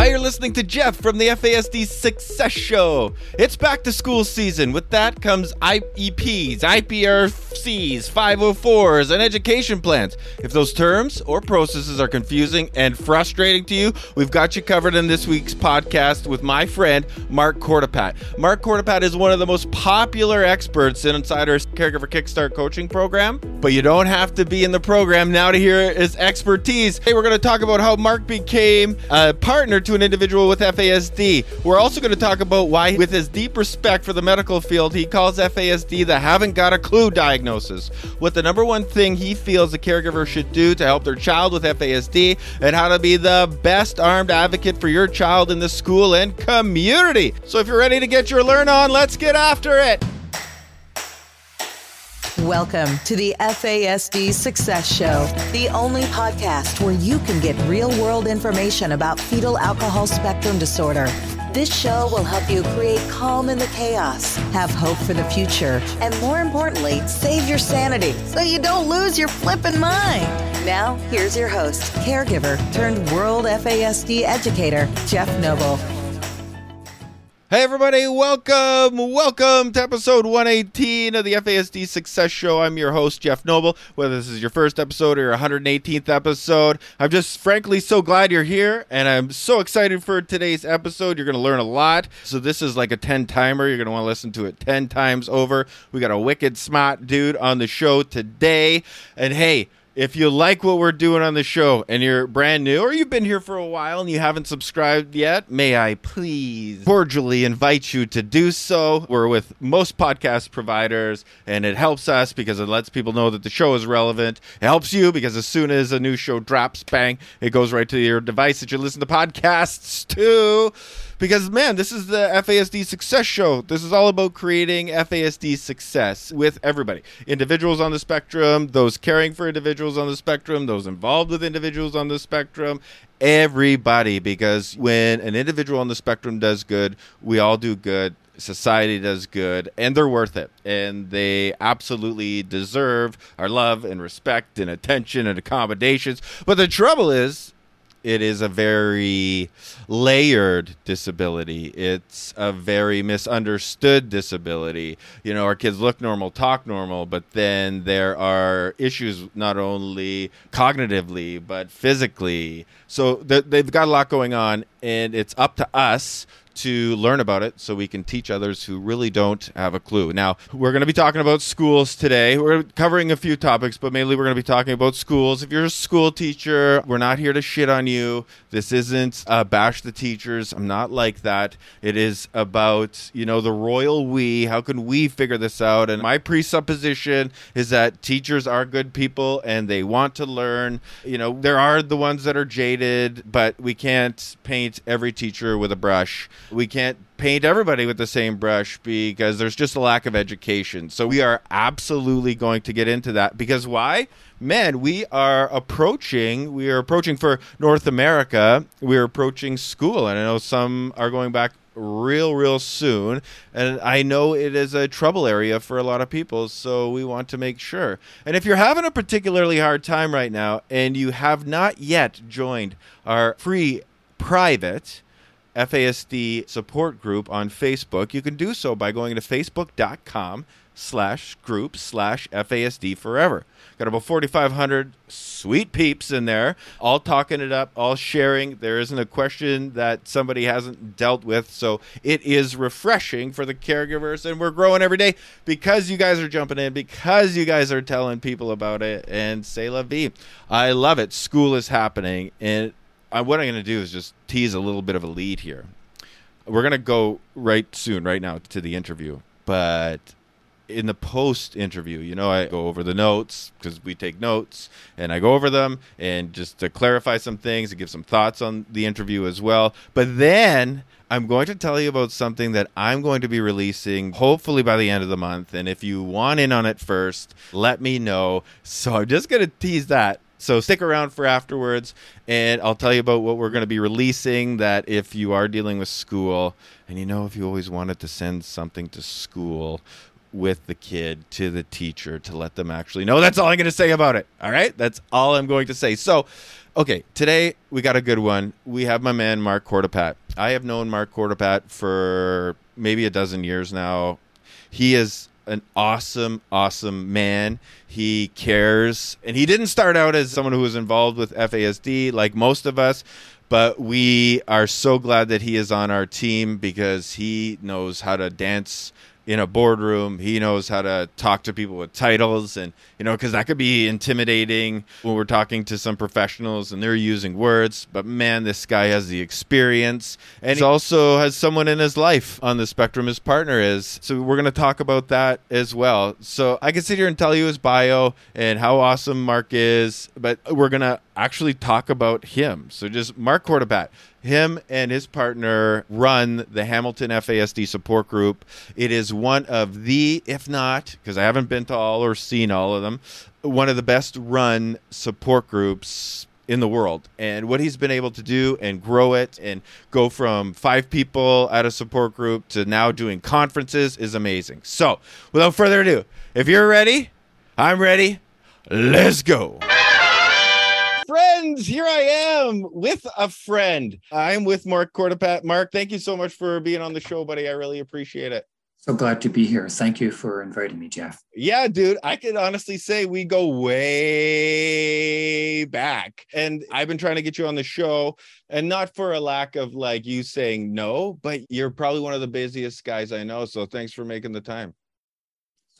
Hi, you're listening to Jeff from the FASD Success Show. It's back to school season. With that comes IEPs, IPRCs, 504s, and education plans. If those terms or processes are confusing and frustrating to you, we've got you covered in this week's podcast with my friend Mark Courtepatte. Mark Courtepatte is one of the most popular experts inside our Caregiver Kickstart coaching program, but you don't have to be in the program now to hear his expertise. Hey, we're going to talk about how Mark became a partner to an individual with FASD. We're also going to talk about why, with his deep respect for the medical field, he calls FASD the haven't got a clue diagnosis. What the number one thing he feels a caregiver should do to help their child with FASD, and how to be the best armed advocate for your child in the school and community. So if you're ready to get your learn on, let's get after it. Welcome to the FASD Success Show, the only podcast where you can get real world information about fetal alcohol spectrum disorder. This show will help you create calm in the chaos, have hope for the future, and more importantly, save your sanity so you don't lose your flippin' mind. Now, here's your host, caregiver turned world FASD educator, Jeff Noble. Hey everybody, welcome, welcome to episode 118 of the FASD Success Show. I'm your host, Jeff Noble. Whether this is your first episode or your 118th episode, I'm just frankly so glad you're here and I'm so excited for today's episode. You're going to learn a lot. So this is like a 10 timer. You're going to want to listen to it 10 times over. We got a wicked smart dude on the show today. And hey, if you like what we're doing on the show and you're brand new or you've been here for a while and you haven't subscribed yet, may I please cordially invite you to do so. We're with most podcast providers and it helps us because it lets people know that the show is relevant. It helps you because as soon as a new show drops, bang, it goes right to your device that you listen to podcasts to because man, this is the FASD success show. This is all about creating FASD success with everybody. Individuals on the spectrum, those caring for individuals on the spectrum, those involved with individuals on the spectrum, everybody because when an individual on the spectrum does good, we all do good society does good and they're worth it and they absolutely deserve our love and respect and attention and accommodations but the trouble is it is a very layered disability. It's a very misunderstood disability. You know, our kids look normal, talk normal, but then there are issues not only cognitively, but physically. So th- they've got a lot going on, and it's up to us to learn about it so we can teach others who really don't have a clue. Now, we're going to be talking about schools today. We're covering a few topics, but mainly we're going to be talking about schools. If you're a school teacher, we're not here to shit on you. This isn't uh, bash the teachers. I'm not like that. It is about, you know, the royal we. How can we figure this out? And my presupposition is that teachers are good people and they want to learn. You know, there are the ones that are jaded, but we can't paint every teacher with a brush we can't paint everybody with the same brush because there's just a lack of education. So we are absolutely going to get into that because why? Man, we are approaching, we are approaching for North America, we're approaching school. And I know some are going back real, real soon. And I know it is a trouble area for a lot of people, so we want to make sure. And if you're having a particularly hard time right now and you have not yet joined our free private FASD support group on Facebook, you can do so by going to facebook.com slash group slash FASD forever. Got about 4,500 sweet peeps in there, all talking it up, all sharing. There isn't a question that somebody hasn't dealt with. So it is refreshing for the caregivers, and we're growing every day because you guys are jumping in, because you guys are telling people about it. And say la vie. I love it. School is happening, and I, what I'm going to do is just tease a little bit of a lead here. We're going to go right soon, right now, to the interview. But in the post interview, you know, I go over the notes because we take notes and I go over them and just to clarify some things and give some thoughts on the interview as well. But then I'm going to tell you about something that I'm going to be releasing hopefully by the end of the month. And if you want in on it first, let me know. So I'm just going to tease that so stick around for afterwards, and I'll tell you about what we're going to be releasing. That if you are dealing with school, and you know, if you always wanted to send something to school, with the kid to the teacher to let them actually know. That's all I'm going to say about it. All right? That's all I'm going to say. So, okay, today we got a good one. We have my man Mark Courtepatte. I have known Mark Courtepatte for maybe a dozen years now. He is an awesome, awesome man. He cares. And he didn't start out as someone who was involved with FASD like most of us, but we are so glad that he is on our team because he knows how to dance in a boardroom. He knows how to talk to people with titles, and you know, because that could be intimidating when we're talking to some professionals and they're using words. But man, this guy has the experience, and he also has someone in his life on the spectrum. His partner is, so we're going to talk about that as well. So I can sit here and tell you his bio and how awesome Mark is, but we're going to actually talk about him. So just Mark Courtepatte him and his partner run the Hamilton FASD support group. It is one of the, if not, because I haven't been to all or seen all of them, one of the best run support groups in the world. And what he's been able to do and grow it and go from five people at a support group to now doing conferences is amazing. So, without further ado, if you're ready, I'm ready. Let's go friends, here I am with a friend. I'm with Mark Courtepatte. Mark, thank you so much for being on the show, buddy. I really appreciate it. So glad to be here. Thank you for inviting me, Jeff. Yeah, dude, I can honestly say we go way back. And I've been trying to get you on the show, and not for a lack of like you saying no, but you're probably one of the busiest guys I know. So thanks for making the time.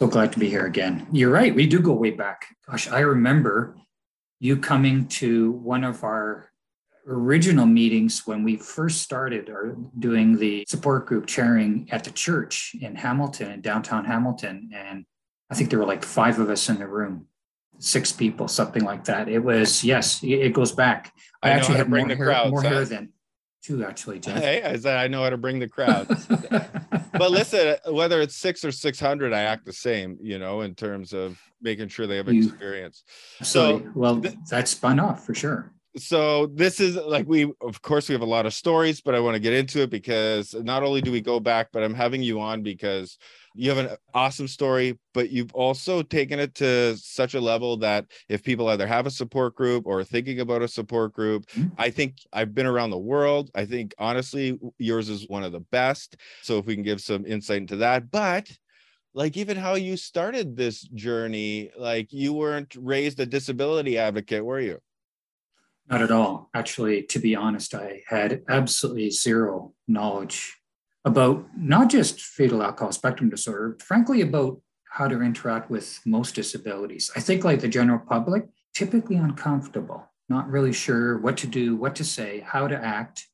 So glad to be here again. You're right. We do go way back. Gosh, I remember you coming to one of our original meetings when we first started our doing the support group chairing at the church in Hamilton, in downtown Hamilton. And I think there were like five of us in the room, six people, something like that. It was, yes, it goes back. I, I actually have more, hair, crowds, more hair than two, actually, Jeff. Hey, I said I know how to bring the crowd. but listen, whether it's six or 600, I act the same, you know, in terms of making sure they have you, experience. So, well, th- that's spun off for sure. So this is like we, of course, we have a lot of stories, but I want to get into it because not only do we go back, but I'm having you on because you have an awesome story, but you've also taken it to such a level that if people either have a support group or thinking about a support group, mm-hmm. I think I've been around the world. I think honestly, yours is one of the best. So if we can give some insight into that, but like even how you started this journey like you weren't raised a disability advocate were you not at all actually to be honest i had absolutely zero knowledge about not just fetal alcohol spectrum disorder frankly about how to interact with most disabilities i think like the general public typically uncomfortable not really sure what to do what to say how to act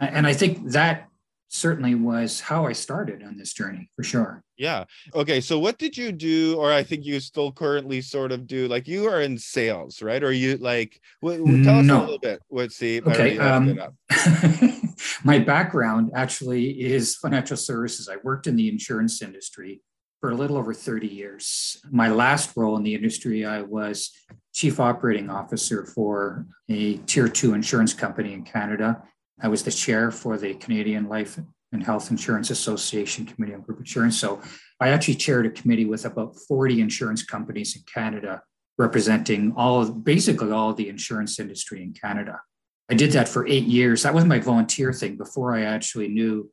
and i think that certainly was how I started on this journey for sure. Yeah. Okay. So what did you do, or I think you still currently sort of do? Like you are in sales, right? Or you like? Well, tell us no. a little bit. Let's see. Okay. Um, my background actually is financial services. I worked in the insurance industry for a little over 30 years. My last role in the industry, I was chief operating officer for a tier two insurance company in Canada I was the chair for the Canadian Life and Health Insurance Association Committee on Group Insurance. So I actually chaired a committee with about 40 insurance companies in Canada, representing all basically all of the insurance industry in Canada. I did that for eight years. That was my volunteer thing before I actually knew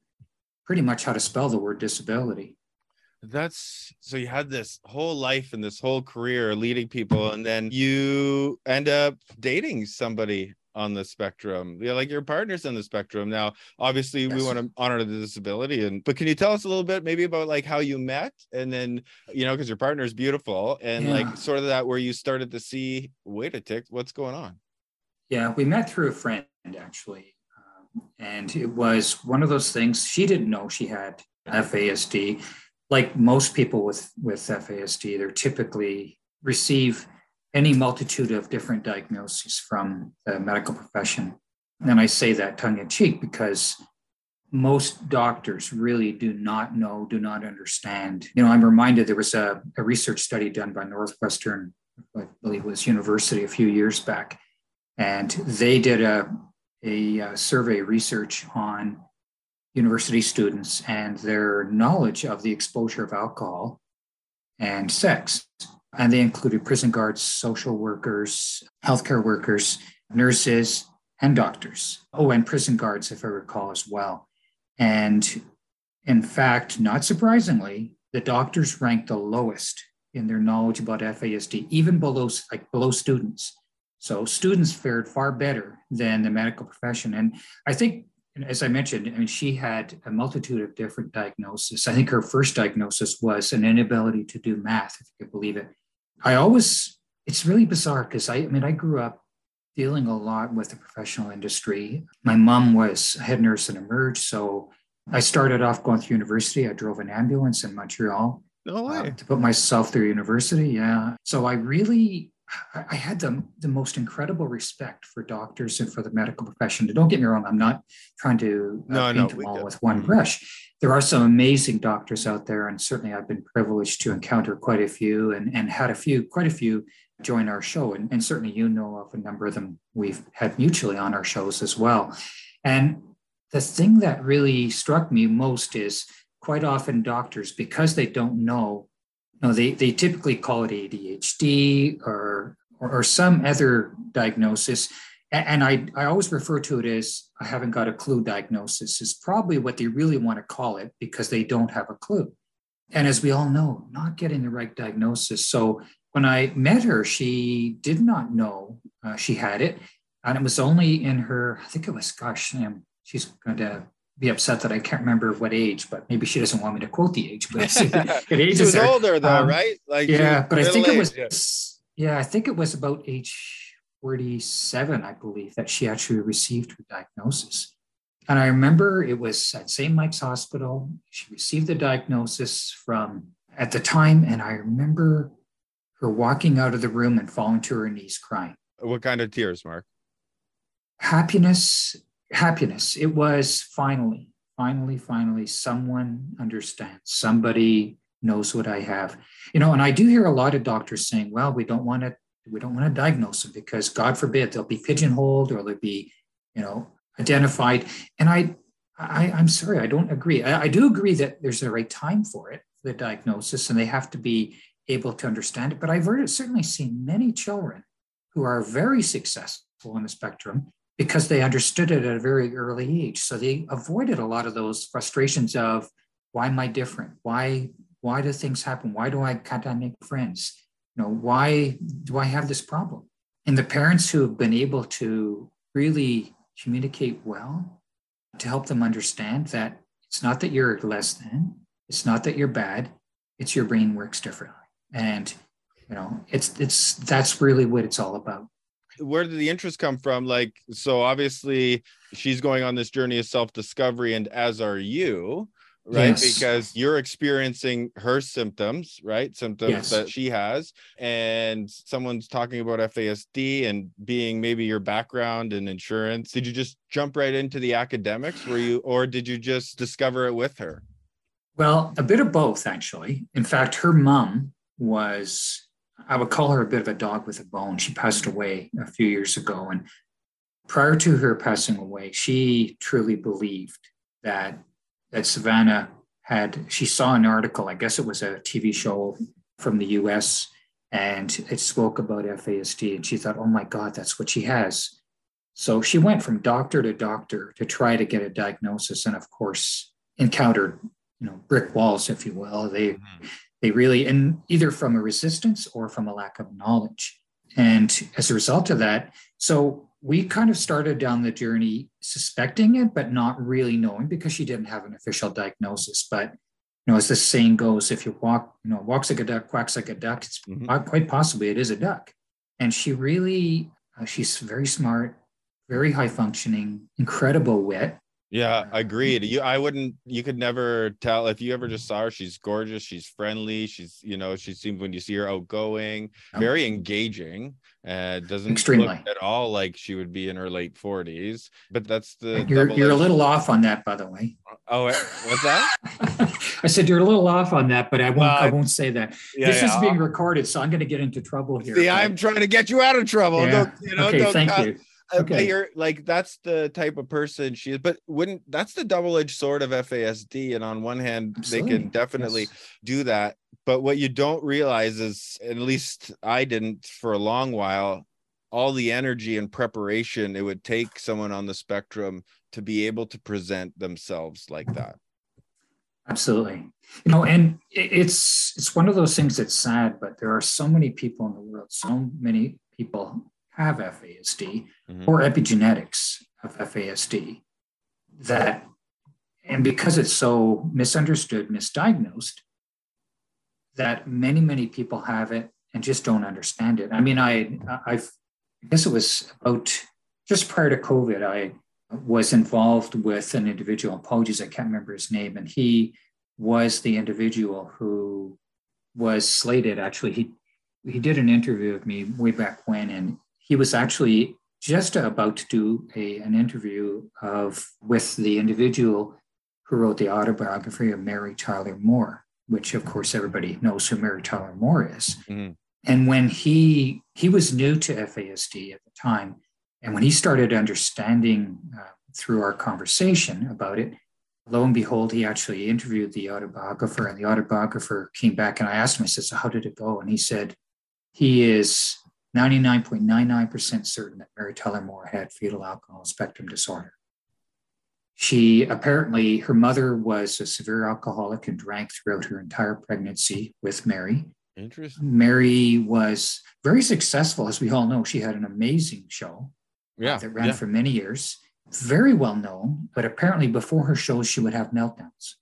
pretty much how to spell the word disability. That's so you had this whole life and this whole career leading people, and then you end up dating somebody on the spectrum yeah like your partners on the spectrum now obviously yes. we want to honor the disability and but can you tell us a little bit maybe about like how you met and then you know because your partner's beautiful and yeah. like sort of that where you started to see wait a tick what's going on yeah we met through a friend actually um, and it was one of those things she didn't know she had fasd like most people with with fasd they're typically receive any multitude of different diagnoses from the medical profession. And I say that tongue in cheek because most doctors really do not know, do not understand. You know, I'm reminded there was a, a research study done by Northwestern, I believe it was university a few years back, and they did a, a, a survey research on university students and their knowledge of the exposure of alcohol and sex. And they included prison guards, social workers, healthcare workers, nurses, and doctors. Oh, and prison guards, if I recall, as well. And in fact, not surprisingly, the doctors ranked the lowest in their knowledge about FASD, even below like below students. So students fared far better than the medical profession. And I think, as I mentioned, I mean, she had a multitude of different diagnoses. I think her first diagnosis was an inability to do math, if you could believe it. I always, it's really bizarre because I, I mean, I grew up dealing a lot with the professional industry. My mom was head nurse at Emerge. So I started off going through university. I drove an ambulance in Montreal. No way. Uh, to put myself through university. Yeah. So I really I had the, the most incredible respect for doctors and for the medical profession. Don't get me wrong, I'm not trying to uh, no, paint no, them all with one brush. There are some amazing doctors out there, and certainly I've been privileged to encounter quite a few and, and had a few, quite a few join our show. And, and certainly you know of a number of them we've had mutually on our shows as well. And the thing that really struck me most is quite often doctors, because they don't know know, they, they typically call it ADHD or, or, or some other diagnosis. And I, I always refer to it as I haven't got a clue diagnosis, is probably what they really want to call it because they don't have a clue. And as we all know, not getting the right diagnosis. So when I met her, she did not know uh, she had it. And it was only in her, I think it was, gosh, she's going to be upset that I can't remember what age, but maybe she doesn't want me to quote the age. But it age she was older though, um, right? Like yeah, but I think it was yeah. yeah, I think it was about age 47, I believe, that she actually received her diagnosis. And I remember it was at St. Mike's Hospital. She received the diagnosis from at the time, and I remember her walking out of the room and falling to her knees crying. What kind of tears, Mark? Happiness happiness. It was finally, finally, finally, someone understands. Somebody knows what I have. You know, and I do hear a lot of doctors saying, well, we don't want to, we don't want to diagnose them because God forbid they'll be pigeonholed or they'll be, you know, identified. And I, I I'm sorry, I don't agree. I, I do agree that there's a right time for it, the diagnosis, and they have to be able to understand it. But I've certainly seen many children who are very successful in the spectrum because they understood it at a very early age. So they avoided a lot of those frustrations of why am I different? Why why do things happen? Why do I can't I make friends? You know, why do I have this problem? And the parents who have been able to really communicate well to help them understand that it's not that you're less than, it's not that you're bad, it's your brain works differently. And you know, it's it's that's really what it's all about where did the interest come from? Like so obviously she's going on this journey of self-discovery and as are you right? Yes. because you're experiencing her symptoms right? Symptoms yes. that she has. And someone's talking about FASD and being maybe your background in insurance. Did you just jump right into the academics? Were you or did you just discover it with her? Well a bit of both actually. In fact her mom was I would call her a bit of a dog with a bone. She passed away a few years ago. And prior to her passing away, she truly believed that, that Savanna had, she saw an article, I guess it was a TV show from the US, and it spoke about FASD. And she thought, oh my God, that's what she has. So she went from doctor to doctor to try to get a diagnosis. And of course, encountered you know brick walls if you will they mm-hmm they really and either from a resistance or from a lack of knowledge. And as a result of that so we kind of started down the journey suspecting it but not really knowing because she didn't have an official diagnosis. But you know as the saying goes if you walk you know walks like a duck quacks like a duck it's mm-hmm. quite possibly it is a duck. And she really uh, she's very smart very high functioning incredible wit yeah, agreed. You, I wouldn't. You could never tell if you ever just saw her. She's gorgeous. She's friendly. She's, you know, she seems when you see her outgoing, very engaging. Uh, doesn't Extremely. look at all like she would be in her late forties. But that's the. You're, you're a little off on that, by the way. Oh, eh, what's that? I said you're a little off on that, but I won't. I won't say that. Yeah, this yeah, is being recorded, so I'm going to get into trouble here. See, but... I'm trying to get you out of trouble. Yeah. Don't, you know, okay, thank cut. you okay. you're like that's the type of person she is but wouldn't that's the double-edged sword of fasd and on one hand Absolutely. they can definitely yes. do that But what you don't realize is, at least I didn't for a long while, all the energy and preparation it would take someone on the spectrum to be able to present themselves like that. Absolutely. You know, and it's it's one of those things that's sad, but there are so many people in the world, so many people have FASD mm-hmm. or epigenetics of FASD that and because it's so misunderstood, misdiagnosed, that many, many people have it and just don't understand it. I mean, I I've I guess it was about just prior to COVID, I was involved with an individual. Apologies, I can't remember his name, and he was the individual who was slated. Actually, he he did an interview with me way back when, and he was actually just about to do a, an interview of with the individual who wrote the autobiography of Mary Tyler Moore, which of course everybody knows who Mary Tyler Moore is. Mm-hmm. And when he he was new to FASD at the time, and when he started understanding uh, through our conversation about it, lo and behold, he actually interviewed the autobiographer, and the autobiographer came back and I asked him, I said, So how did it go? And he said, he is 99.99% certain that Mary Tyler Moore had fetal alcohol spectrum disorder. She apparently, her mother was a severe alcoholic and drank throughout her entire pregnancy with Mary. Interesting. Mary was very successful, as we all know. She had an amazing show yeah, that ran yeah. for many years, very well known. But apparently, before her shows, she would have meltdowns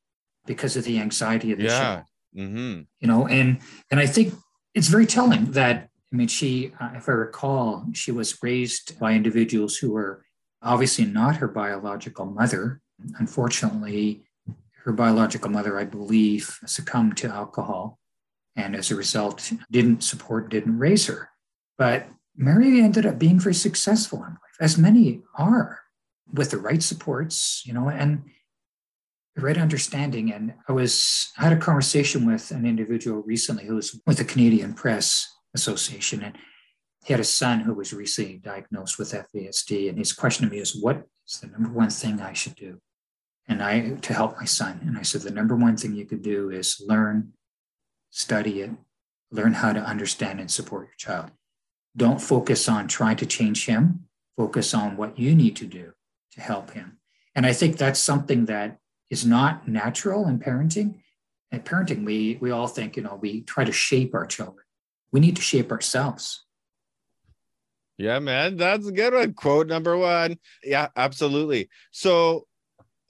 because of the anxiety of the yeah. show. Mm-hmm. You know, and and I think it's very telling that I mean, she, uh, if I recall, she was raised by individuals who were obviously not her biological mother. Unfortunately, her biological mother, I believe, succumbed to alcohol and as a result didn't support, didn't raise her. But Mary ended up being very successful in life, as many are, with the right supports, you know, and the right understanding. And I was I had a conversation with an individual recently who was with the Canadian Press Association, and he had a son who was recently diagnosed with FASD. And his question to me is, "What is the number one thing I should do?" And I to help my son. And I said, the number one thing you could do is learn, study it, learn how to understand and support your child. Don't focus on trying to change him. Focus on what you need to do to help him. And I think that's something that is not natural in parenting. In parenting, we we all think, you know, we try to shape our children we need to shape ourselves. Yeah, man, that's a good one. Quote number one. Yeah, absolutely. So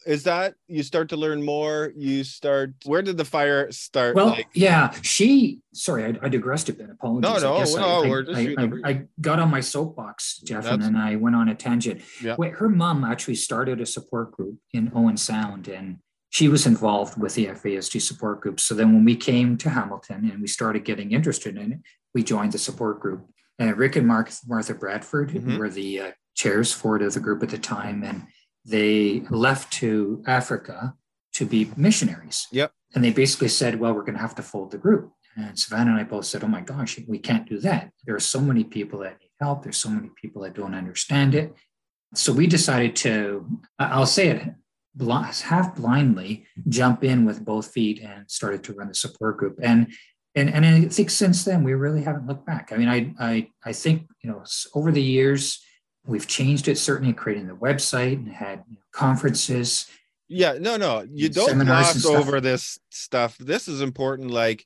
is that you start to learn more you start where did the fire start well like? yeah she sorry I, I, digressed a bit apologies no no, no I, we're just I, I, I, got on my soapbox jeff That's, and then i went on a tangent yeah. Wait, her mom actually started a support group in owen sound and she was involved with the FASD support group. So then when we came to Hamilton and we started getting interested in it, we joined the support group. And Rick and Mark, Martha Bradford mm-hmm. were the uh, chairs for the group at the time. And they left to Africa to be missionaries. Yep. And they basically said, well, we're going to have to fold the group. And Savanna and I both said, oh my gosh, we can't do that. There are so many people that need help. There's so many people that don't understand it. So we decided to, I'll say it half blindly jump in with both feet and started to run the support group. And and and I think since then we really haven't looked back. I mean, I I I think you know over the years we've changed it. Certainly, creating the website and had conferences. Yeah, no, no, you don't gloss over this stuff. This is important. Like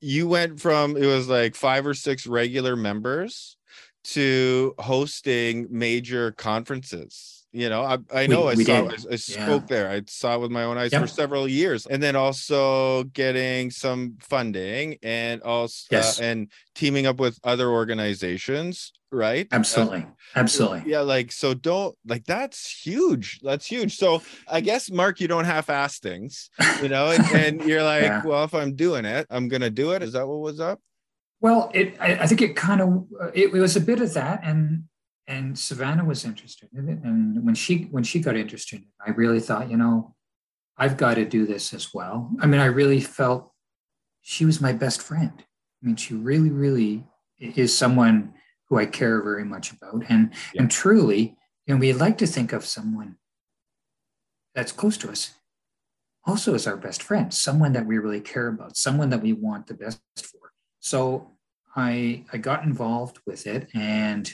you went from it was like five or six regular members to hosting major conferences you know i, I know we, i we saw I, I, spoke yeah. there i saw it with my own eyes yep. for several years and then also getting some funding and also uh, yes. uh, and teaming up with other organizations right absolutely uh, absolutely yeah like so don't like that's huge that's huge so i guess mark you don't half-ass things you know and, and you're like yeah. well if i'm doing it i'm gonna do it is that what was up well it i, I think it kind of it, it was a bit of that and and Savanna was interested in it. And when she when she got interested, I really thought, you know, I've got to do this as well. I mean, I really felt she was my best friend. I mean, she really, really is someone who I care very much about. And yeah. and truly, you know, we like to think of someone that's close to us also is our best friend, someone that we really care about, someone that we want the best for. So I I got involved with it and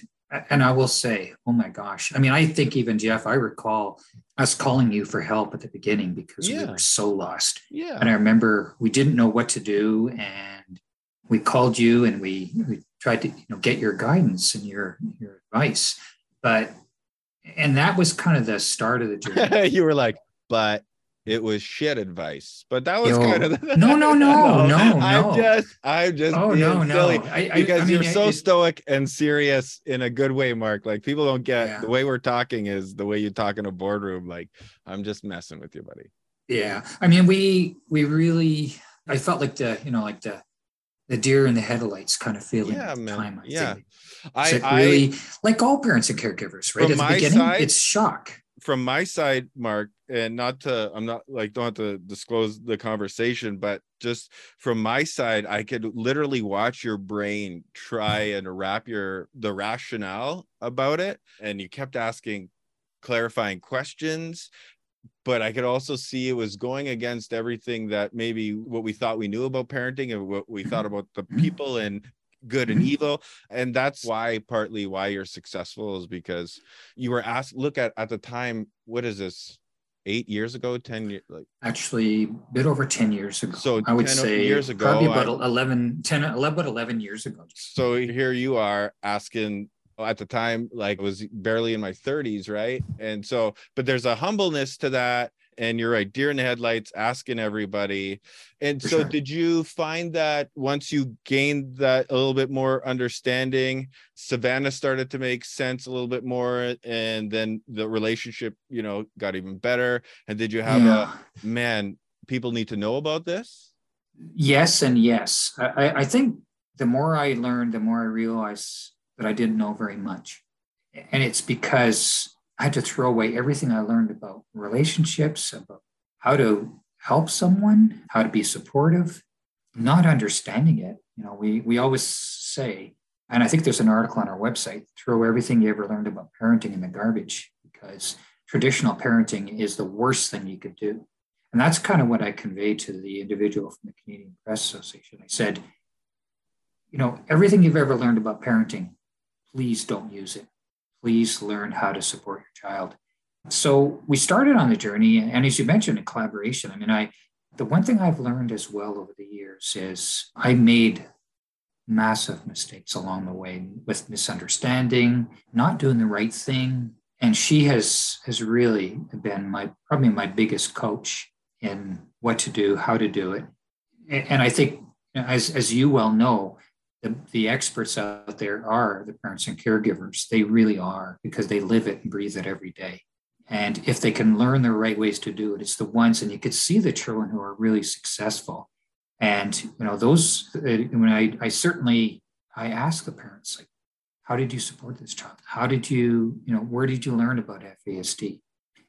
and I will say, oh my gosh. I mean, I think even Jeff, I recall us calling you for help at the beginning because yeah. we were so lost. Yeah. And I remember we didn't know what to do and we called you and we, we tried to you know get your guidance and your your advice. But and that was kind of the start of the journey. you were like, but it was shit advice, but that was Yo, kind of the, no, no, no, no, no. I'm just, I'm just oh, no, silly no. I, I, because I mean, you're so it, stoic and serious in a good way, Mark. Like people don't get yeah. the way we're talking is the way you talk in a boardroom. Like I'm just messing with you, buddy. Yeah, I mean, we we really, I felt like the, you know, like the the deer in the headlights kind of feeling yeah, at the man. time. I yeah, think. I, really like all parents and caregivers, right? At the beginning, side, it's shock from my side, Mark, and not to, I'm not like, don't have to disclose the conversation, but just from my side, I could literally watch your brain try and wrap your, the rationale about it. And you kept asking clarifying questions but I could also see it was going against everything that maybe what we thought we knew about parenting and what we thought about the people and good and mm-hmm. evil and that's why partly why you're successful is because you were asked look at at the time what is this eight years ago 10 years like actually a bit over 10 years ago. So i would say years ago probably about I, 11 10 11 about 11 years ago. So here you are asking at the time like was barely in my 30s right? And so but there's a humbleness to that and you're right deer in the headlights asking everybody. And For so sure. did you find that once you gained that a little bit more understanding Savanna started to make sense a little bit more and then the relationship you know got even better? And did you have yeah. a man people need to know about this? Yes and yes. I, I think the more i learned the more i realized that i didn't know very much. And it's because I had to throw away everything I learned about relationships, about how to help someone, how to be supportive, not understanding it. You know, we we always say, and I think there's an article on our website, throw everything you ever learned about parenting in the garbage because traditional parenting is the worst thing you could do. And that's kind of what I conveyed to the individual from the Canadian Press Association. I said, you know, everything you've ever learned about parenting, please don't use it please learn how to support your child. So we started on the journey, and as you mentioned, in collaboration. I mean, I the one thing I've learned as well over the years is I made massive mistakes along the way with misunderstanding, not doing the right thing. And she has has really been my probably my biggest coach in what to do, how to do it. And I think as as you well know, the, the experts out there are the parents and caregivers. They really are because they live it and breathe it every day. And if they can learn the right ways to do it, it's the ones, and you could see the children who are really successful. And you know, those uh, when I, I certainly I ask the parents like, how did you support this child? How did you, you know, where did you learn about FASD?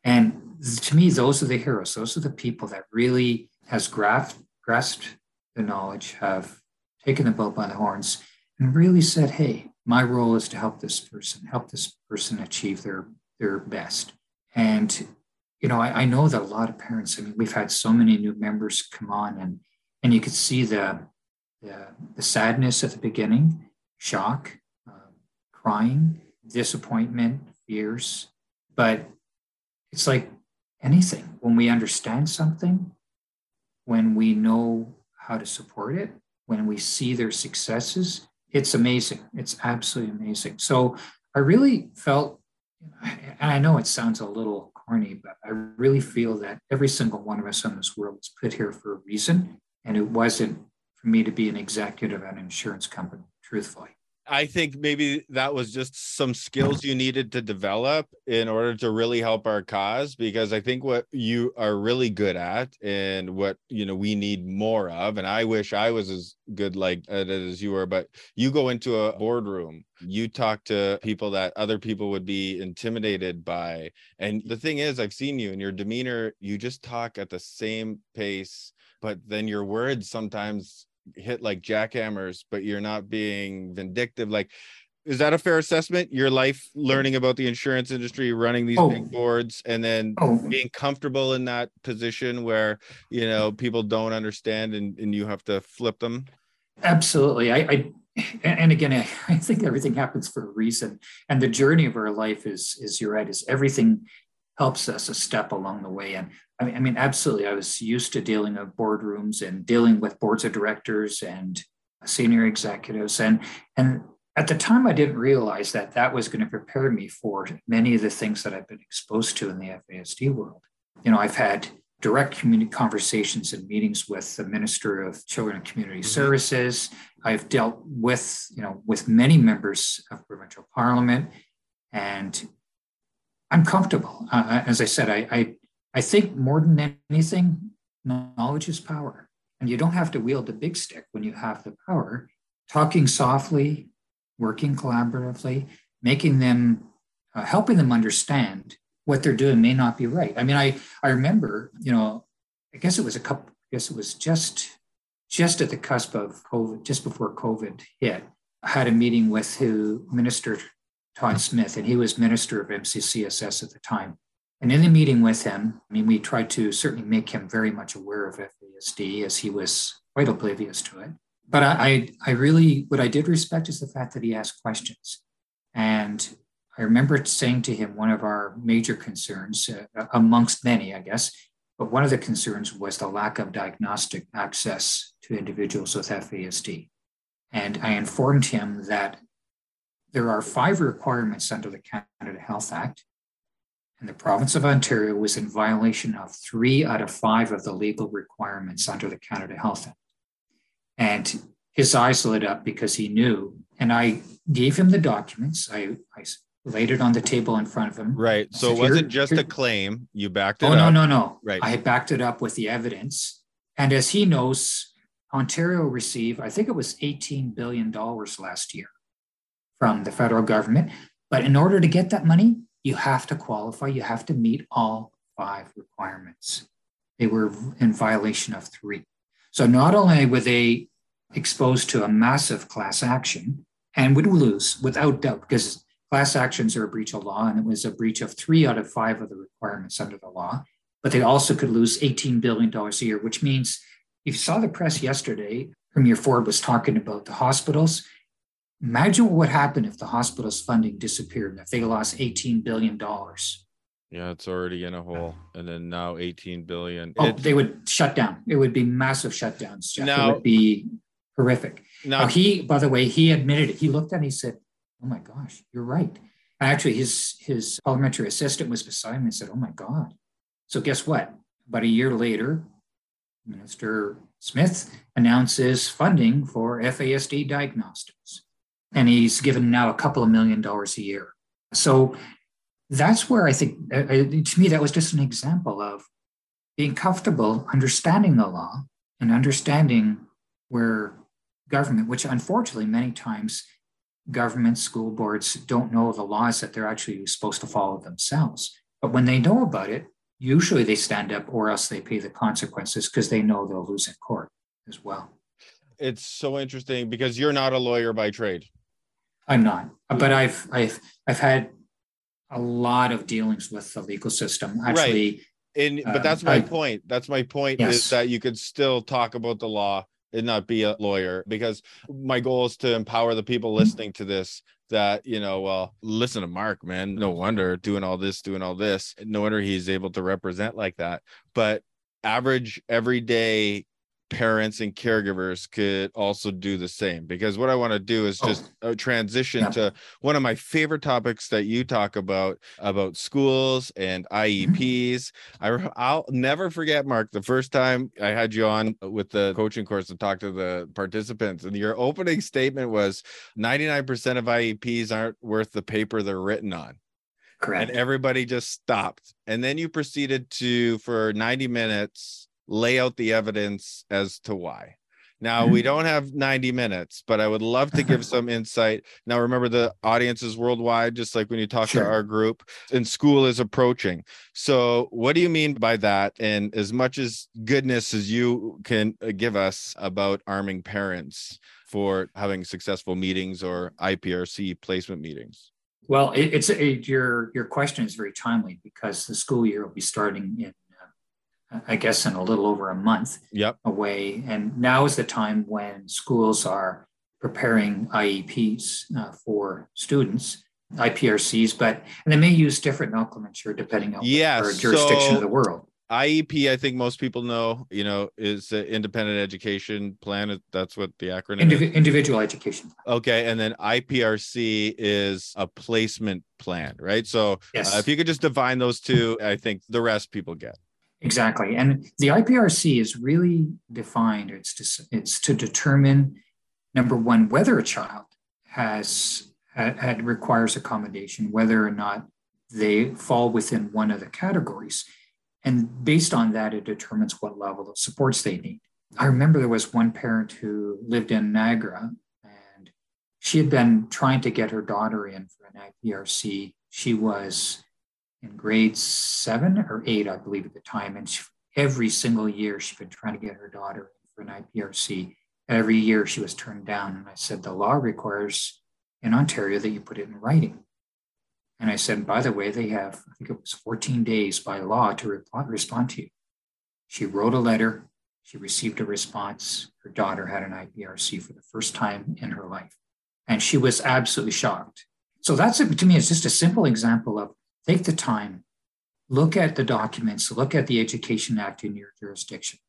And to me, those are the heroes. Those are the people that really has grasped grasped the knowledge, have taken the bull by the horns and really said, hey, my role is to help this person, help this person achieve their, their best. And, you know, I, I know that a lot of parents, I mean, we've had so many new members come on and, and you could see the, the, the sadness at the beginning, shock, uh, crying, disappointment, fears. But it's like anything. When we understand something, when we know how to support it, when we see their successes, it's amazing. It's absolutely amazing. So I really felt, and I know it sounds a little corny, but I really feel that every single one of us in this world was put here for a reason. And it wasn't for me to be an executive at an insurance company, truthfully. I think maybe that was just some skills you needed to develop in order to really help our cause because I think what you are really good at and what you know we need more of and I wish I was as good like at it as you were but you go into a boardroom you talk to people that other people would be intimidated by and the thing is I've seen you and your demeanor you just talk at the same pace but then your words sometimes hit like jackhammers, but you're not being vindictive. Like is that a fair assessment? Your life learning about the insurance industry, running these Oh. big boards, and then Oh, being comfortable in that position where you know people don't understand and, and you have to flip them. Absolutely. I, I and again, I, I think everything happens for a reason. And the journey of our life is, is you're right, is everything helps us a step along the way. And I mean, I mean, absolutely. I was used to dealing with boardrooms and dealing with boards of directors and senior executives. And and at the time, I didn't realize that that was going to prepare me for many of the things that I've been exposed to in the FASD world. You know, I've had direct community conversations and meetings with the Minister of Children and Community Services. I've dealt with, you know, with many members of provincial parliament, and I'm comfortable. Uh, as I said, I, I I think more than anything, knowledge is power, and you don't have to wield a big stick when you have the power. Talking softly, working collaboratively, making them, uh, helping them understand what they're doing may not be right. I mean, I I remember, you know, I guess it was a couple. I guess it was just just at the cusp of COVID, just before COVID hit. I had a meeting with who Minister Todd Smith, and he was Minister of MCCSS at the time. And in the meeting with him, I mean, we tried to certainly make him very much aware of FASD as he was quite oblivious to it. But I, I, really, what I did respect is the fact that he asked questions. And I remember saying to him one of our major concerns, uh, amongst many, I guess, but one of the concerns was the lack of diagnostic access to individuals with FASD. And I informed him that there are five requirements under the Canada Health Act, and the province of Ontario was in violation of three out of five of the legal requirements under the Canada Health Act. And his eyes lit up because he knew. And I gave him the documents. I, I laid it on the table in front of him. Right. So it wasn't just here- a claim. You backed it oh, up. Oh, up. no, no, no. Right. I had backed it up with the evidence. And as he knows, Ontario received, I think it was $18 billion last year from the federal government. But in order to get that money, you have to qualify, you have to meet all five requirements. They were in violation of three. So not only were they exposed to a massive class action and would lose without doubt, because class actions are a breach of law, and it was a breach of three out of five of the requirements under the law. But they also could lose $18 billion a year, which means if you saw the press yesterday, Premier Ford was talking about the hospitals. Imagine what would happen if the hospitals' funding disappeared, and if they lost $18 billion. Yeah, it's already in a hole, and then now 18 billion. Oh, It- they would shut down. It would be massive shutdowns. Jeff. Now- it would be horrific. now, Now, he, by the way, he admitted it. He looked at it and he said, Oh my gosh, you're right. Actually, his, his parliamentary assistant was beside him and said, Oh my God. So, guess what? About a year later, Minister Smith announces funding for FASD diagnostics. And he's given now a couple of million dollars a year. So, that's where I think, to me, that was just an example of being comfortable understanding the law and understanding where government, which unfortunately many times government school boards don't know the laws that they're actually supposed to follow themselves. But when they know about it, usually they stand up or else they pay the consequences because they know they'll lose in court as well. it's so interesting because you're not a lawyer by trade. I'm not, but I've I've I've had a lot of dealings with the legal system. Actually, And but Um, that's my I- point. That's my point is that you could still talk about the law and not be a lawyer because my goal is to empower the people Mm-hmm. listening to this that you know well listen to mark man no wonder doing all this doing all this no wonder he's able to represent like that but average everyday parents and caregivers could also do the same because what i want to do is Oh. just uh, transition Yeah. to one of my favorite topics that you talk about about schools and. IEPs. I I'll never forget, Mark, the first time I had you on with the coaching course to talk to the participants, and your opening statement was 99% of IEPs aren't worth the paper they're written on. correct. And everybody just stopped. And then you proceeded to, for 90 minutes, lay out the evidence as to why. Now, we mm. don't have 90 minutes, but I would love to give some insight. Now, remember, the audience is worldwide, just like when you talk to our group, and school is approaching. So, what do you mean by that? And as much as goodness as you can give us about arming parents, for having successful meetings or IPRC placement meetings? Well, it, it's a, your your question is very timely because the school year will be starting in, I guess, in a little over a month yep. away, and now is the time when schools are preparing IEPs uh, for students, IPRCs, but and they may use different nomenclature depending on yes, the jurisdiction so, of the world. IEP, I think most people know, you know, is the independent education plan. That's what the acronym Indiv- individual education. Okay. And then IPRC is a placement plan, right? So yes. uh, if you could just define those two, I think the rest people get. Exactly. And the IPRC is really defined. It's to, it's to determine, number one, whether a child has had, requires accommodation, whether or not they fall within one of the categories. And based on that, it determines what level of supports they need. I remember there was one parent who lived in Niagara and she had been trying to get her daughter in for an IPRC. She was in grade seven or eight, I believe, at the time. And she, every single year, she'd been trying to get her daughter for an IPRC. Every year, she was turned down. And I said, The law requires in Ontario that you put it in writing. And I said, by the way, they have, I think it was 14 days by law to reply, respond to you. She wrote a letter. She received a response. Her daughter had an IPRC for the first time in her life. And she was absolutely shocked. So that's, to me, it's just a simple example of take the time, look at the documents, look at the Education Act in your jurisdiction,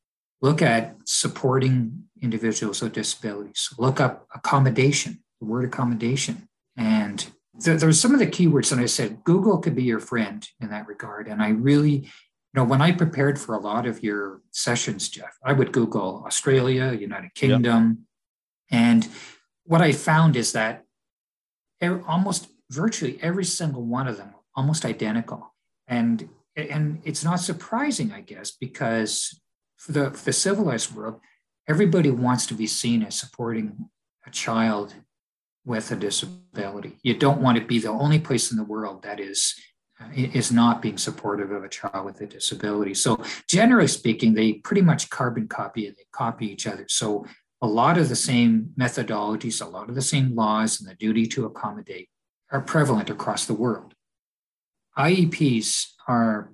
look at supporting individuals with disabilities, look up accommodation, the word accommodation, and there, some of the keywords and i said google could be your friend in that regard. And i really you know when i prepared for a lot of your sessions jeff i would google australia united kingdom. Yep. and what i found is that almost virtually every single one of them almost identical and and it's not surprising i guess because for the, for the civilized world everybody wants to be seen as supporting a child with a disability. You don't want to be the only place in the world that is uh, is not being supportive of a child with a disability. So generally speaking, they pretty much carbon copy and they copy each other. So a lot of the same methodologies, a lot of the same laws and the duty to accommodate are prevalent across the world. IEPs are,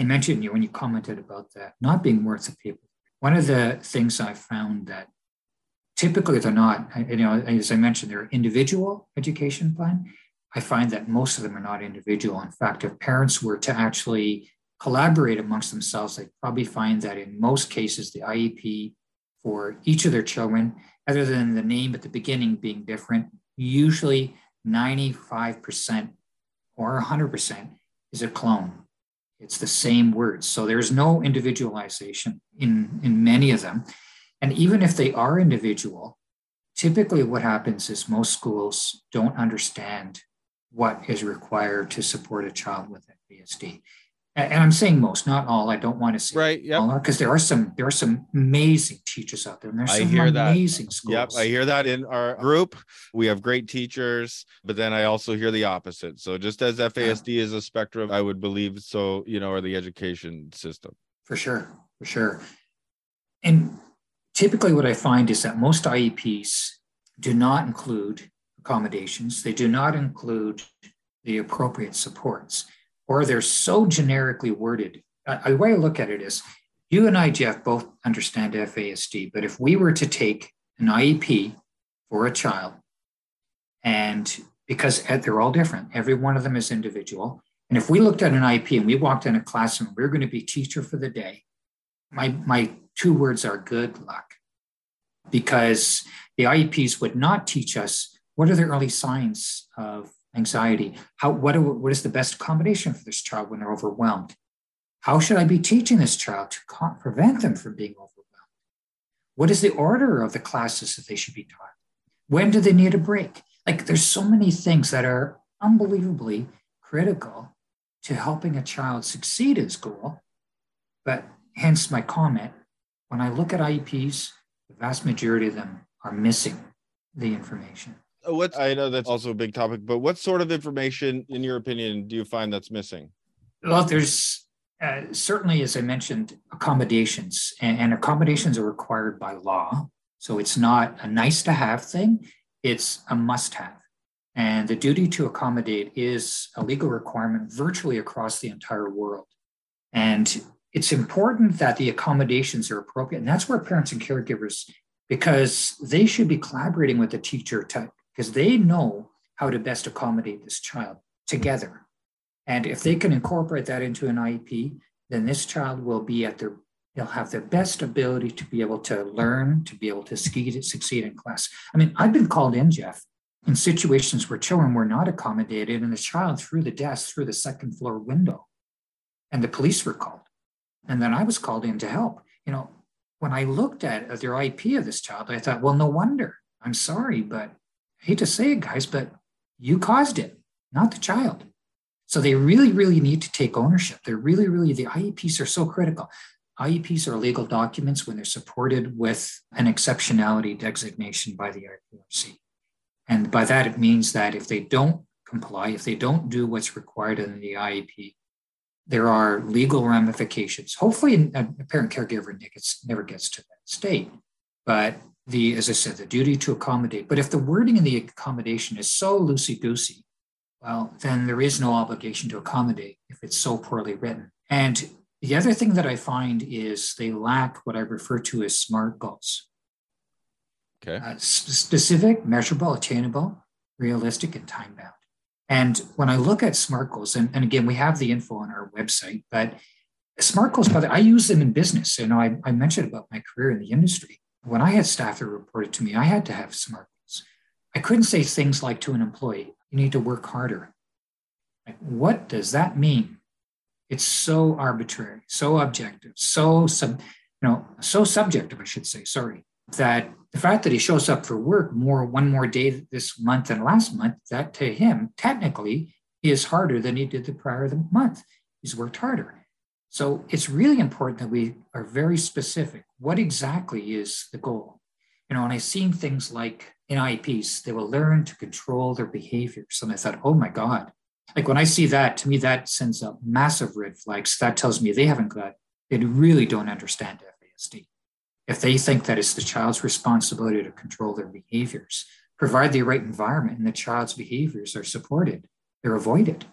I mentioned you when you commented about that, not being worth the paper. One of the things I found that typically they're not you know as i mentioned they're individual education plan i find that most of them are not individual in fact if parents were to actually collaborate amongst themselves they probably find that in most cases the iep for each of their children other than the name at the beginning being different usually 95% or 100% is a clone. It's the same words. So there's no individualization in in many of them. And even if they are individual, typically what happens is most schools don't understand what is required to support a child with FASD. And I'm saying most, not all. I don't want to say right, yep. all, because there are some there are some amazing teachers out there. And there's some I hear amazing that. schools. Yep, I hear that in our group. We have great teachers, but then I also hear the opposite. So just as FASD yeah. is a spectrum, I would believe so. You know, or the education system. For sure, for sure. And typically what I find is that most IEPs do not include accommodations. They do not include the appropriate supports, or they're so generically worded. Uh, the way I look at it is you and I, Jeff, both understand FASD, but if we were to take an IEP for a child, and because they're all different, every one of them is individual. And if we looked at an IEP and we walked in a classroom, we are going to be teacher for the day. My, my two words are good luck because the IEPs would not teach us what are the early signs of anxiety? How, what, are, what is the best accommodation for this child when they're overwhelmed? How should I be teaching this child to prevent them from being overwhelmed? What is the order of the classes that they should be taught? When do they need a break? Like there's so many things that are unbelievably critical to helping a child succeed in school. But hence my comment when I look at IEPs, the vast majority of them are missing the information. Uh, what I know that's also a big topic, but what sort of information, in your opinion, do you find that's missing? Well, there's uh, certainly, as I mentioned, accommodations, and, and, accommodations are required by law. So it's not a nice to have thing, it's a must have. And the duty to accommodate is a legal requirement virtually across the entire world. And it's important that the accommodations are appropriate. And that's where parents and caregivers, because they should be collaborating with the teacher to, because they know how to best accommodate this child together. And if they can incorporate that into an IEP, then this child will be at their they'll have the best ability to be able to learn, to be able to succeed, succeed in class. I mean, I've been called in, Jeff, in situations where children were not accommodated and the child threw the desk through the second floor window and the police were called. And then I was called in to help. You know, when I looked at, at their IP of this child, I thought, well, no wonder. I'm sorry, but I hate to say it, guys, but you caused it, not the child. So they really, really need to take ownership. They're really, really, the IEPs are so critical. IEPs are legal documents when they're supported with an exceptionality designation by the IPRC. And by that, it means that if they don't comply, if they don't do what's required in the IEP, there are legal ramifications. Hopefully, a parent caregiver never gets to that state. But the, as I said, the duty to accommodate. But if the wording in the accommodation is so loosey goosey, well, then there is no obligation to accommodate if it's so poorly written. And the other thing that I find is they lack what I refer to as SMART goals. Okay. Uh, specific, measurable, attainable, realistic, and time bound. And when I look at SMART goals, and, and again, we have the info on our website, but SMART goals, by the way, I use them in business. You know, I, I mentioned about my career in the industry. When I had staff that reported to me, I had to have SMART goals. I couldn't say things like to an employee, you need to work harder. Like, what does that mean? It's so arbitrary, so objective, so sub, you know, so subjective, I should say, sorry, that the fact that he shows up for work more one more day this month than last month, that to him technically is harder than he did the prior month. He's worked harder. So it's really important that we are very specific. What exactly is the goal? You know, and I've seen things like in IEPs, they will learn to control their behaviors. And I thought, oh my God. Like when I see that, to me, that sends up massive red flags. That tells me they haven't got, they really don't understand FASD if they think that it's the child's responsibility to control their behaviors, provide the right environment and the child's behaviors are supported, they're avoided.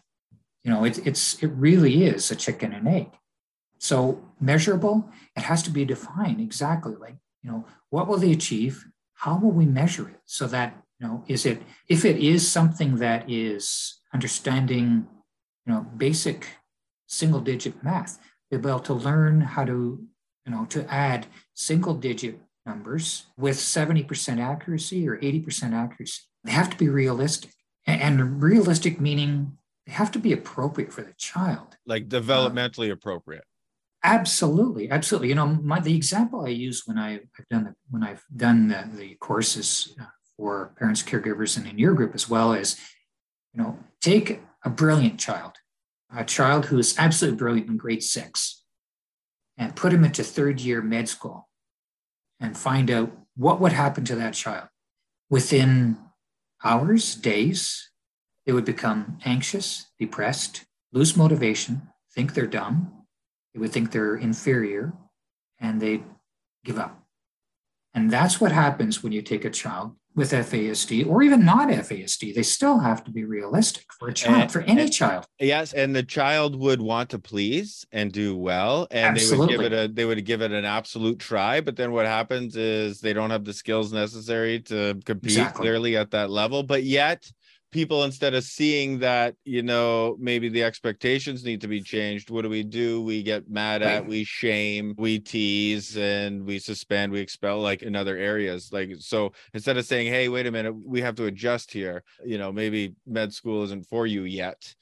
You know, it, it's it really is a chicken and egg. So measurable, it has to be defined exactly like, you know, what will they achieve? How will we measure it? So that, you know, is it if it is something that is understanding, you know, basic single digit math, they'll be able to learn how to you know, to add single digit numbers with 70% accuracy or 80% accuracy. They have to be realistic. And realistic meaning they have to be appropriate for the child. Like uh, developmentally appropriate. Absolutely, absolutely. You know, my, the example I use when I, have done the, when I've done the, the courses uh, for parents, caregivers, and in your group as well is, you know, take a brilliant child, a child who is absolutely brilliant in grade six, and put him into third year med school and find out what would happen to that child. Within hours, days, they would become anxious, depressed, lose motivation, think they're dumb, they would think they're inferior, and they'd give up. And that's what happens when you take a child with FASD or even not FASD, they still have to be realistic for a child, and, for any and, child. Yes, and the child would want to please and do well, and Absolutely. they would give it a they would give it an absolute try. But then what happens is they don't have the skills necessary to compete exactly. clearly at that level. But yet people instead of seeing that you know maybe the expectations need to be changed what do we do? We get mad at we shame we tease and we suspend we expel like in other areas. Like so instead of saying hey wait a minute we have to adjust here. You know maybe med school isn't for you yet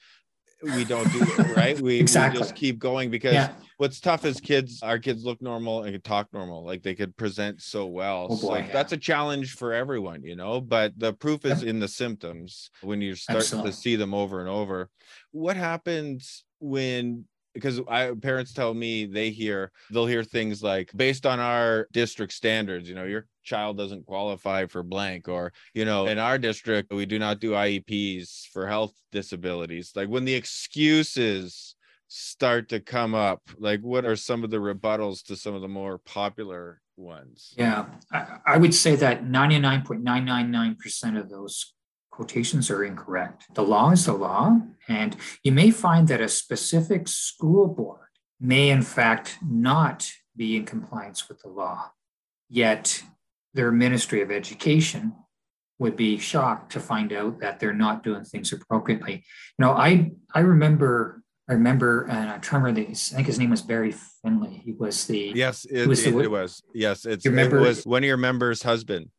we don't do it right we, exactly. we just keep going because yeah. what's tough is kids our kids look normal and can talk normal like they could present so well oh boy, so yeah. that's a challenge for everyone you know but the proof is in the symptoms when you start Absolutely. to see them over and over what happens when because I parents tell me they hear they'll hear things like based on our district standards, you know, your child doesn't qualify for blank, or you know, in our district we do not do IEPs for health disabilities. Like when the excuses start to come up, like what are some of the rebuttals to some of the more popular ones. Yeah, I, I would say that 99.999% of those quotations are incorrect. The law is the law, and you may find that a specific school board may, in fact, not be in compliance with the law. Yet their Ministry of Education would be shocked to find out that they're not doing things appropriately. You know, I I remember I remember and I remember the, I think his name was Barry Finley. He was the yes, it, was, it, the, it was yes, it's remember, it was one of your members' husband.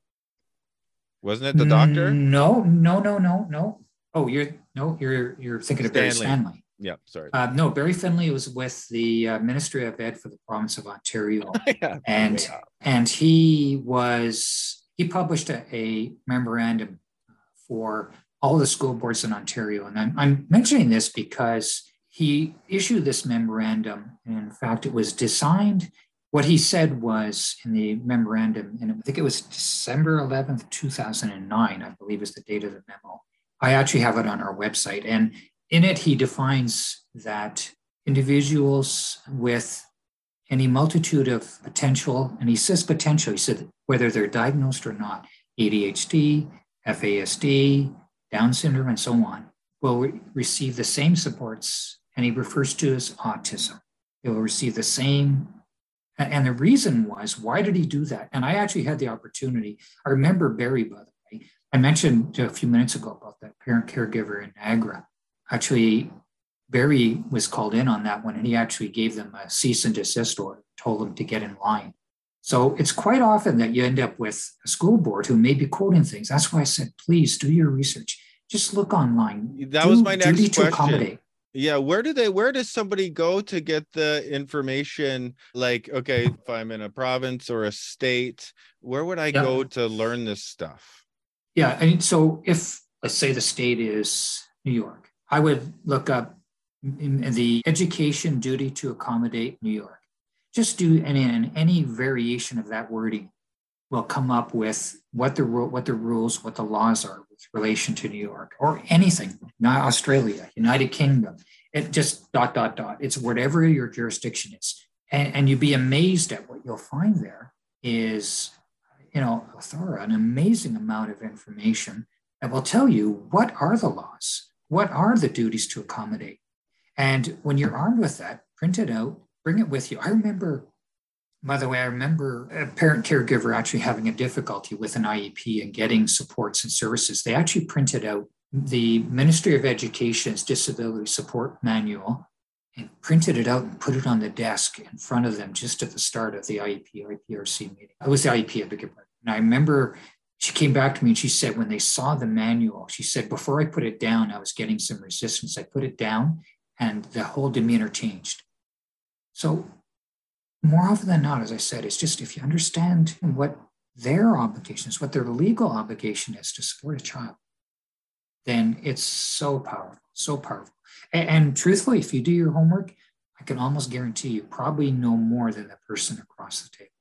Wasn't it the doctor? No, no, no, no, no. Oh, you're no, you're you're thinking Stanley. of Barry Stanley. Yeah, sorry. Uh, no, Barry Finley was with the uh, Ministry of Ed for the province of Ontario, yeah, and yeah. and he was he published a, a, memorandum for all the school boards in Ontario, and I'm, I'm mentioning this because he issued this memorandum, and in fact, it was designed. What he said was in the memorandum, and I think it was December 11th, 2009, I believe is the date of the memo. I actually have it on our website, and in it, he defines that individuals with any multitude of potential, and he says potential, he said whether they're diagnosed or not, ADHD, FASD, Down syndrome, and so on, will re- receive the same supports, and he refers to as autism. They will receive the same. And the reason was, why did he do that? And I actually had the opportunity. I remember Barry, by the way. I mentioned a few minutes ago about that parent caregiver in Niagara actually Barry was called in on that one and he actually gave them a cease and desist order, told them to get in line. So it's quite often that you end up with a school board who may be quoting things. That's why I said, please do your research. Just look online. That do, was my next question. Yeah, where do they where does somebody go to get the information like okay, if I'm in a province or a state, where would I yeah. go to learn this stuff? Yeah, and so if let's say the state is New York, I would look up the education duty to accommodate New York. Just do any, any variation of that wording will come up with what the what the rules, what the laws are with relation to New York or anything, not Australia, United Kingdom. It just dot dot dot. It's whatever your jurisdiction is, and, and you'd be amazed at what you'll find there is, you know, thorough, an amazing amount of information that will tell you what are the laws, what are the duties to accommodate? And when you're armed with that, print it out, bring it with you. I remember, by the way, I remember a parent caregiver actually having a difficulty with an IEP and getting supports and services. They actually printed out the Ministry of Education's disability support manual and printed it out and put it on the desk in front of them just at the start of the IEP IPRC meeting. It was the IEP, I beg your. And I remember she came back to me and she said, when they saw the manual, she said, before I put it down, I was getting some resistance. I put it down and the whole demeanor changed. So, more often than not, as I said, it's just if you understand what their obligation is, what their legal obligation is to support a child, then it's so powerful, so powerful. And, and truthfully, if you do your homework, I can almost guarantee you probably know more than the person across the table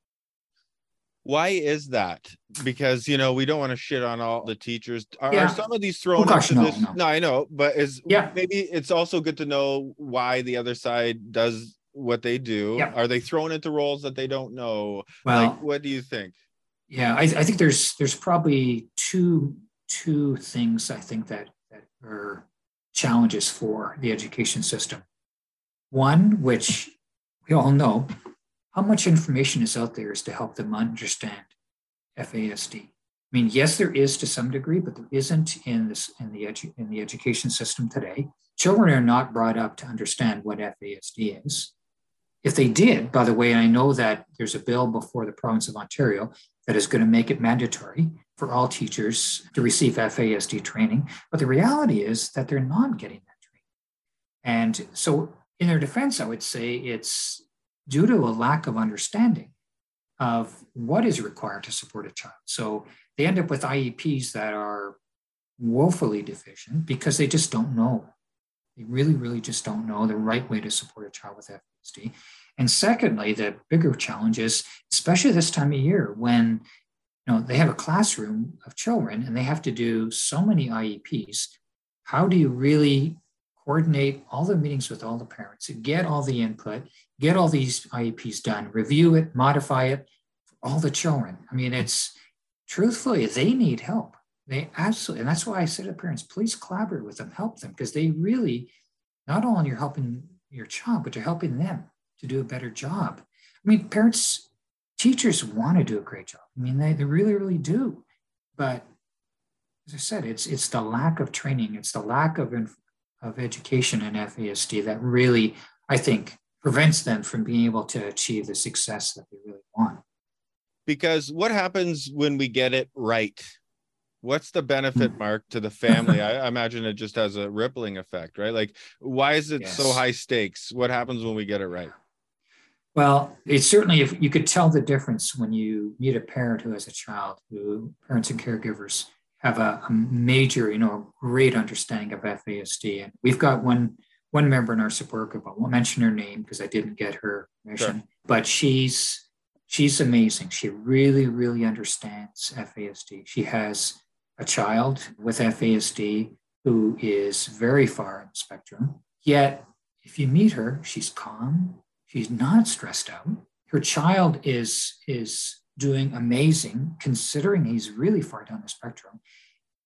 why is that because you know we don't want to shit on all the teachers are, yeah. are some of these thrown oh, into no, this no. no. i know but is yeah maybe it's also good to know why the other side does what they do yeah. are they thrown into roles that they don't know well like, what do you think yeah I, I think there's there's probably two two things i think that that are challenges for the education system one which we all know how much information is out there is to help them understand FASD. I mean, yes, there is to some degree, but there isn't in this in the edu- in the education system today. Children are not brought up to understand what FASD is. If they did, by the way, and I know that there's a bill before the province of Ontario that is going to make it mandatory for all teachers to receive FASD training. But the reality is that they're not getting that training. And so, in their defense, I would say it's due to a lack of understanding of what is required to support a child. So they end up with IEPs that are woefully deficient because they just don't know. They really, really just don't know the right way to support a child with FASD. And secondly, the bigger challenge is, especially this time of year when you know they have a classroom of children and they have to do so many IEPs. How do you really coordinate all the meetings with all the parents, get all the input, get all these IEPs done, review it, modify it, for all the children. I mean, it's truthfully, they need help. They absolutely, and that's why I say to parents, please collaborate with them, help them, because they really, not only you're helping your child, but you're helping them to do a better job. I mean, parents, teachers want to do a great job. I mean, they, they really, really do. But as I said, it's it's the lack of training, it's the lack of of education in FASD that really, I think, prevents them from being able to achieve the success that they really want. Because what happens when we get it right? What's the benefit, hmm. Mark, to the family? I imagine it just has a rippling effect, right? Like, why is it yes. so high stakes? What happens when we get it right? Well, it's certainly if you could tell the difference when you meet a parent who has a child who parents and caregivers have a, a major, you know, great understanding of FASD. And we've got one one member in our support group. I won't mention her name because I didn't get her permission, sure. but she's she's amazing. She really, really understands FASD. She has a child with FASD who is very far on the spectrum. Yet, if you meet her, she's calm. She's not stressed out. Her child is is doing amazing considering he's really far down the spectrum.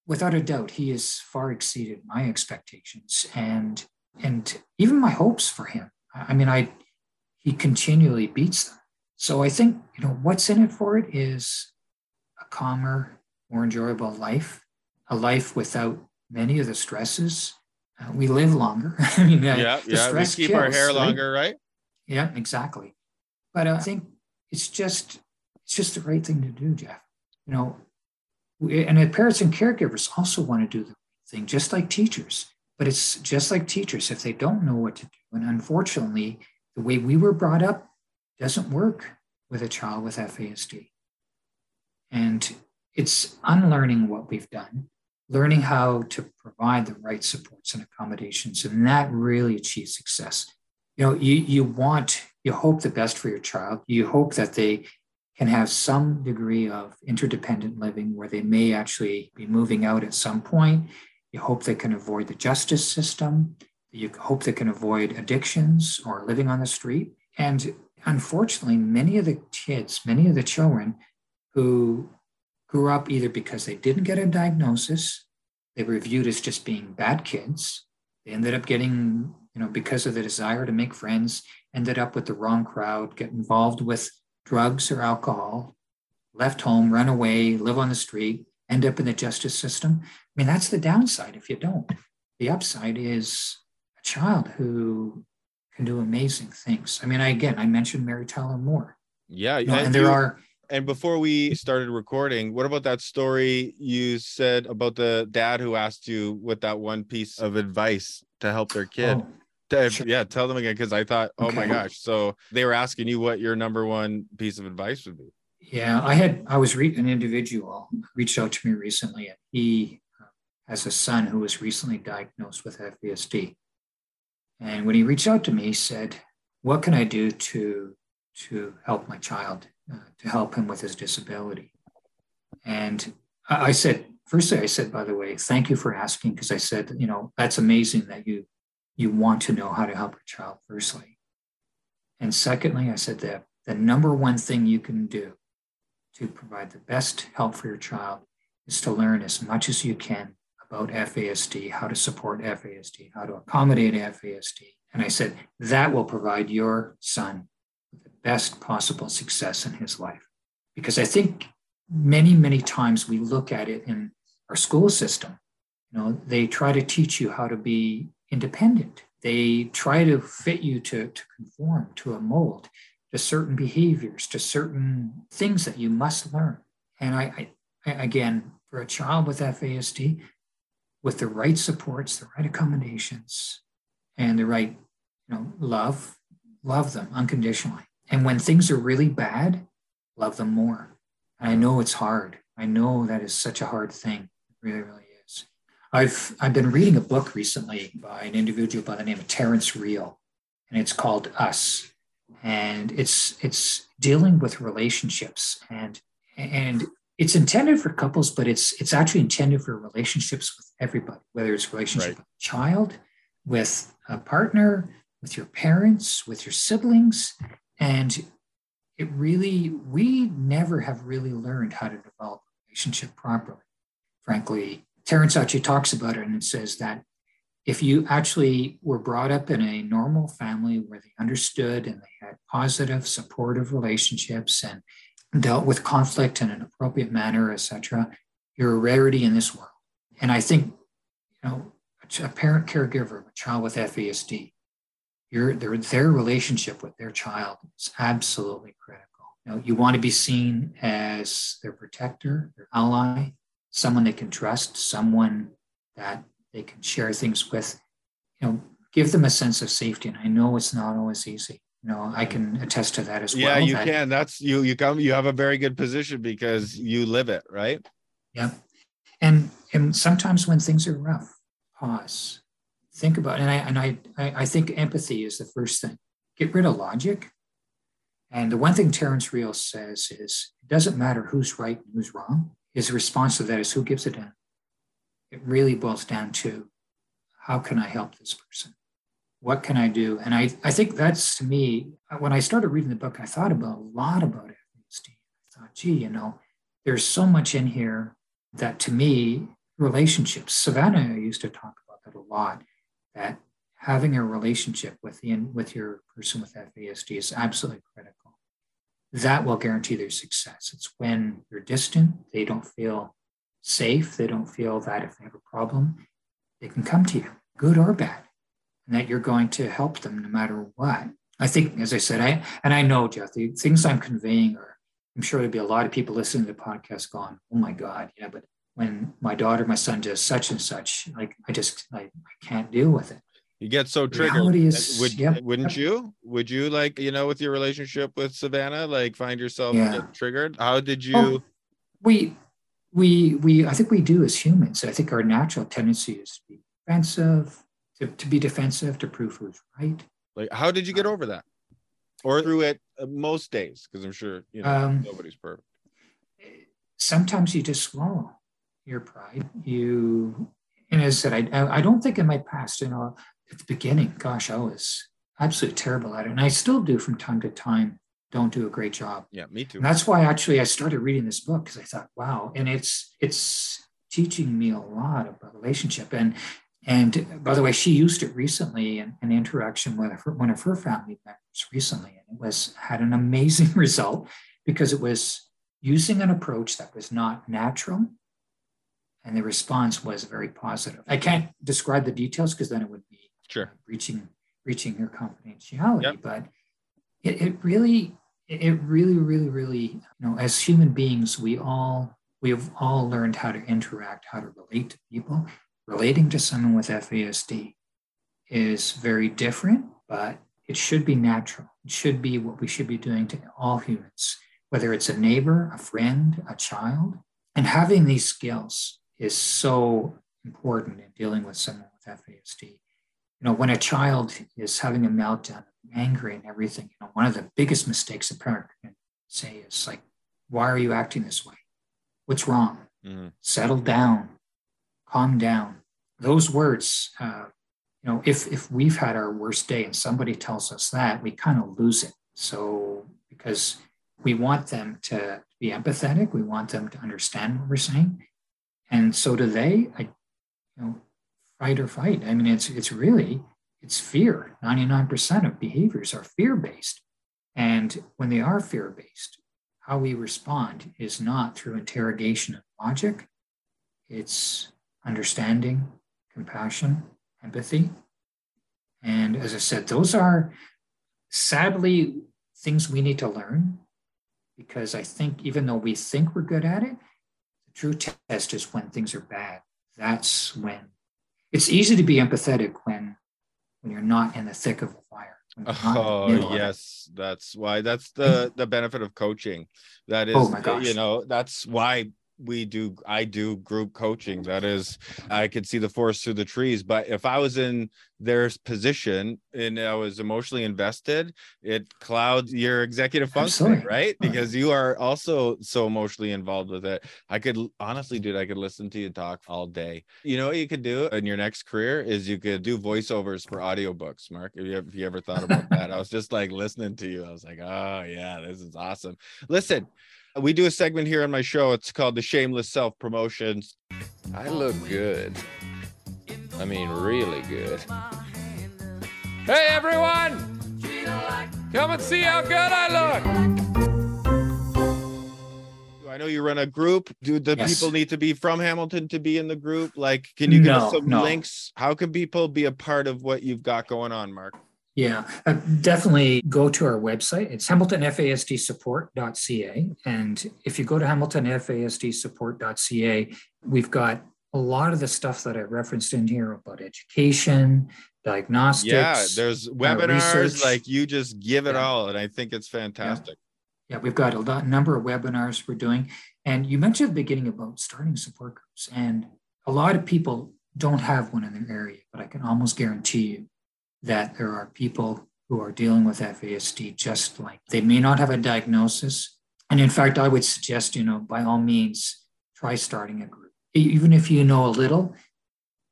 Without a doubt, he has far exceeded my expectations and and even my hopes for him. I mean, I he continually beats them. So I think you know what's in it for it is a calmer, more enjoyable life, a life without many of the stresses. Uh, we live longer. I mean, uh, yeah, yeah, we keep kills, our hair longer, right? Yeah, exactly. But uh, I think it's just it's just the right thing to do, Jeff. You know, we, and parents and caregivers also want to do the right thing, just like teachers. But it's just like teachers if they don't know what to do. And unfortunately, the way we were brought up doesn't work with a child with FASD. And it's unlearning what we've done, learning how to provide the right supports and accommodations, and that really achieves success. You know, you, you want, you hope the best for your child. You hope that they can have some degree of interdependent living where they may actually be moving out at some point. You hope they can avoid the justice system. You hope they can avoid addictions or living on the street. And unfortunately, many of the kids, many of the children who grew up either because they didn't get a diagnosis, they were viewed as just being bad kids. They ended up getting, you know, because of the desire to make friends, ended up with the wrong crowd, get involved with drugs or alcohol, left home, run away, live on the street, end up in the justice system. I mean, that's the downside if you don't. The upside is a child who can do amazing things. I mean, I, again, I mentioned Mary Tyler Moore. Yeah. You know, and, there are. And before we started recording, what about that story you said about the dad who asked you what that one piece of advice to help their kid? Oh. Sure. Yeah, tell them again because I thought, oh okay. my gosh. So they were asking you what your number one piece of advice would be. Yeah, I had I was re- an individual reached out to me recently, and he uh, has a son who was recently diagnosed with FASD. And when he reached out to me, he said, "What can I do to to help my child, uh, to help him with his disability?" And I, said, firstly, I said, by the way, thank you for asking because I said, you know, that's amazing that you you want to know how to help your child, firstly. And secondly, I said that the number one thing you can do to provide the best help for your child is to learn as much as you can about FASD, how to support FASD, how to accommodate FASD. And I said that will provide your son best possible success in his life. Because I think many, many times we look at it in our school system. You know, they try to teach you how to be independent. They try to fit you to, to conform to a mold, to certain behaviors, to certain things that you must learn. And I, I again, for a child with FASD, with the right supports, the right accommodations, and the right, you know, love, love them unconditionally. And when things are really bad, love them more. And I know it's hard. I know that is such a hard thing. It really, really is. I've I've been reading a book recently by an individual by the name of Terrence Real, and it's called Us, and it's it's dealing with relationships and and it's intended for couples, but it's it's actually intended for relationships with everybody, whether it's relationship right. with a child, with a partner, with your parents, with your siblings, and it really, we never have really learned how to develop a relationship properly. Frankly, Terrence actually talks about it and says that if you actually were brought up in a normal family where they understood and they had positive, supportive relationships and dealt with conflict in an appropriate manner, etc., you're a rarity in this world. And I think, you know, a parent caregiver of a child with FASD, your their, their relationship with their child is absolutely critical. You, know, you want to be seen as their protector, their ally, someone they can trust, someone that they can share things with. You know, give them a sense of safety. And I know it's not always easy. You know, I can attest to that as yeah, well. Yeah, you that, can. That's you. You come. You have a very good position because you live it, right? Yeah, and and sometimes when things are rough, pause, think about. And I and I I think empathy is the first thing. Get rid of logic. And the one thing Terrence Real says is, it doesn't matter who's right and who's wrong. His response to that is, who gives a damn? It really boils down to, how can I help this person? what can I do? And I, I think that's to me, when I started reading the book, I thought about a lot about FASD. I thought, gee, you know, there's so much in here that to me, relationships, Savanna used to talk about that a lot, that having a relationship with the, with your person with FASD is absolutely critical. That will guarantee their success. It's when you're distant, they don't feel safe, they don't feel that if they have a problem, they can come to you, good or bad and that you're going to help them no matter what. I think, as I said, I and I know, Jeff, the things I'm conveying are, I'm sure there'll be a lot of people listening to the podcast going, oh my God, yeah, but when my daughter, my son does such and such, like I just I, I can't deal with it. You get so triggered. Is, Would, yep. Wouldn't you? Would you like, you know, with your relationship with Savanna, like find yourself yeah. triggered? How did you oh, we we we I think we do as humans. I think our natural tendency is to be defensive, to, to be defensive, to prove who's right. Like, how did you get over that? Or through it uh, most days? Because I'm sure you know um, nobody's perfect. Sometimes you just swallow your pride. You, and as I said, I, I don't think in my past, you know, at the beginning, gosh, I was absolutely terrible at it, and I still do from time to time. Don't do a great job. Yeah, me too. And that's why actually I started reading this book because I thought, wow, and it's it's teaching me a lot about relationship and and by the way, she used it recently in an interaction with her, one of her family members recently, and it was had an amazing result because it was using an approach that was not natural, and the response was very positive. I can't describe the details because then it would be sure breaching breaching her confidentiality, yep. but it, it really it really really really you know as human beings we all we have all learned how to interact how to relate to people relating to someone with FASD is very different, but it should be natural. It should be what we should be doing to all humans, whether it's a neighbor, a friend, a child. And having these skills is so important in dealing with someone with FASD. You know, when a child is having a meltdown, angry and everything, you know, one of the biggest mistakes a parent can say is like, why are you acting this way? What's wrong? Mm-hmm. Settle down, calm down. Those words, uh, you know, if if we've had our worst day and somebody tells us that, we kind of lose it. So because we want them to be empathetic, we want them to understand what we're saying, and so do they. I, you know, fight or fight. I mean, it's it's really it's fear. Ninety nine percent of behaviors are fear based, and when they are fear based, how we respond is not through interrogation and logic. It's understanding, compassion, empathy. And as I said, those are sadly things we need to learn because I think even though we think we're good at it, true test is when things are bad. That's when it's easy to be empathetic when when you're not in the thick of the fire. Oh yes, that's why that's the mm. the benefit of coaching. That is, oh is, oh you know, that's why we do i do group coaching that is i could see the forest through the trees but if i was in their position and I was emotionally invested, it clouds your executive function, right? Because you are also so emotionally involved with it. I could honestly, dude, I could listen to you talk all day. You know what you could do in your next career is you could do voiceovers for audiobooks, Mark. Have you, have you ever thought about that? I was just like listening to you. I was like, oh yeah, this is awesome. Listen, Uh, we do a segment here on my show. It's called the Shameless Self Promotions. I look good. I mean, really good. Hey, everyone! Come and see how good I look! I know you run a group. Do the Yes. people need to be from Hamilton to be in the group? Like, can you give us some no. links? How can people be a part of what you've got going on, Mark? Yeah, uh, definitely go to our website. It's hamiltonfasdsupport.ca. And if you go to hamiltonfasdsupport.ca, we've got a lot of the stuff that I referenced in here about education, diagnostics. Yeah, there's webinars. research. Like, you just give it Yeah. all, and I think it's fantastic. Yeah, we've got a lot, number of webinars we're doing. And you mentioned at the beginning about starting support groups. And a lot of people don't have one in their area, but I can almost guarantee you that there are people who are dealing with FASD just like they may not have a diagnosis. And in fact, I would suggest, you know, by all means, try starting a group. Even if you know a little,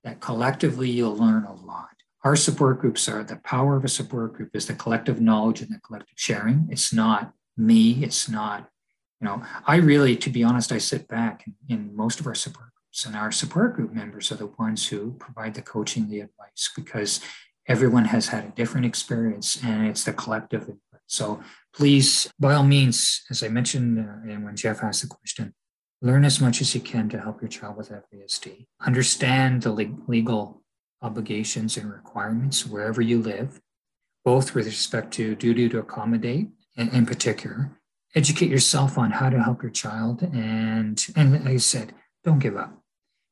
that collectively you'll learn a lot. Our support groups are the power of a support group is the collective knowledge and the collective sharing. It's not me. It's not, you know, I really, to be honest, I sit back in, in most of our support groups, and our support group members are the ones who provide the coaching, the advice, because everyone has had a different experience and it's the collective input. So please, by all means, as I mentioned, uh, and when Jeff asked the question, learn as much as you can to help your child with FASD. Understand the le- legal obligations and requirements wherever you live, both with respect to duty to accommodate in, in particular. Educate yourself on how to help your child. And, and like I said, don't give up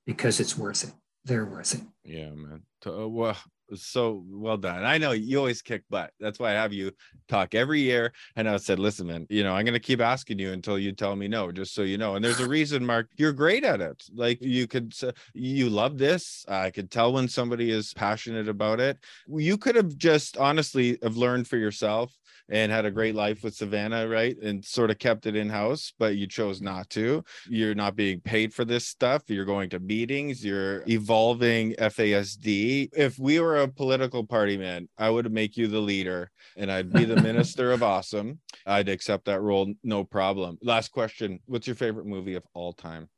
because it's worth it. They're worth it. Yeah, man. Uh, well, so well done. I know you always kick butt. That's why I have you talk every year. And I said, listen, man, you know, I'm going to keep asking you until you tell me no, just so you know. And there's a reason, Mark, you're great at it. Like you could, you love this. I could tell when somebody is passionate about it. You could have just honestly have learned for yourself and had a great life with Savanna, right? And sort of kept it in house, but you chose not to. You're not being paid for this stuff. You're going to meetings, you're evolving FASD. If we were a political party, man, I would make you the leader and I'd be the minister of awesome. I'd accept that role, no problem. Last question What's your favorite movie of all time?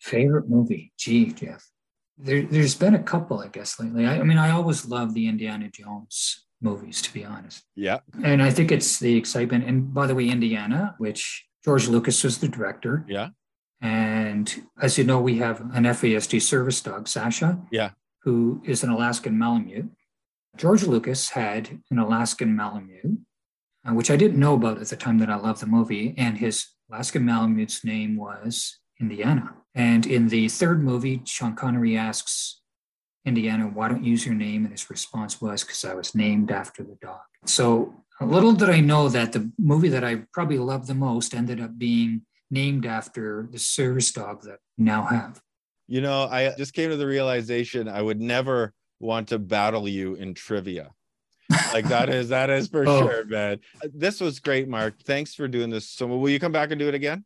Favorite movie? Gee, Jeff. There, there's been a couple, I guess, lately. I, I mean, I always love the Indiana Jones movies, to be honest. Yeah. And I think it's the excitement. And by the way, Indiana, which George Lucas was the director. Yeah. And as you know, we have an FASD service dog, Sasha. Yeah. Who is an Alaskan Malamute. George Lucas had an Alaskan Malamute, uh, which I didn't know about at the time that I loved the movie. And his Alaskan Malamute's name was Indiana. And in the third movie, Sean Connery asks Indiana, why don't you use your name? And his response was, because I was named after the dog. So little did I know that the movie that I probably loved the most ended up being named after the service dog that we now have. You know, I just came to the realization I would never want to battle you in trivia. Like that is that is for Oh. sure, man. Uh, this was great, Mark. Thanks for doing this. So will you come back and do it again?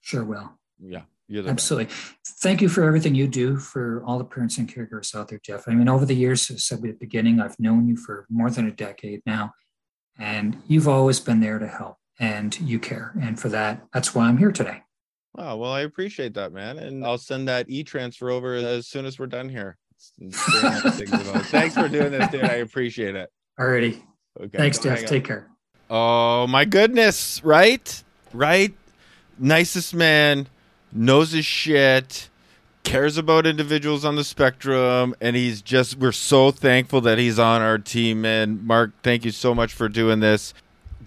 Sure will. Yeah, you're the best. Absolutely. Thank you for everything you do for all the parents and caregivers out there, Jeff. I mean, over the years, as I said at the beginning, I've known you for more than a decade now, and you've always been there to help and you care. And for that, that's why I'm here today. Oh, well, I appreciate that, man. And uh I'll send that e transfer over as soon as we're done here. It's very nice things about it. Thanks for doing this, dude. I appreciate it. Alrighty. Okay. Thanks, Jeff. Take care. Oh my goodness, right? Right? Nicest man, knows his shit, cares about individuals on the spectrum, and he's just we're so thankful that he's on our team. And Mark, thank you so much for doing this.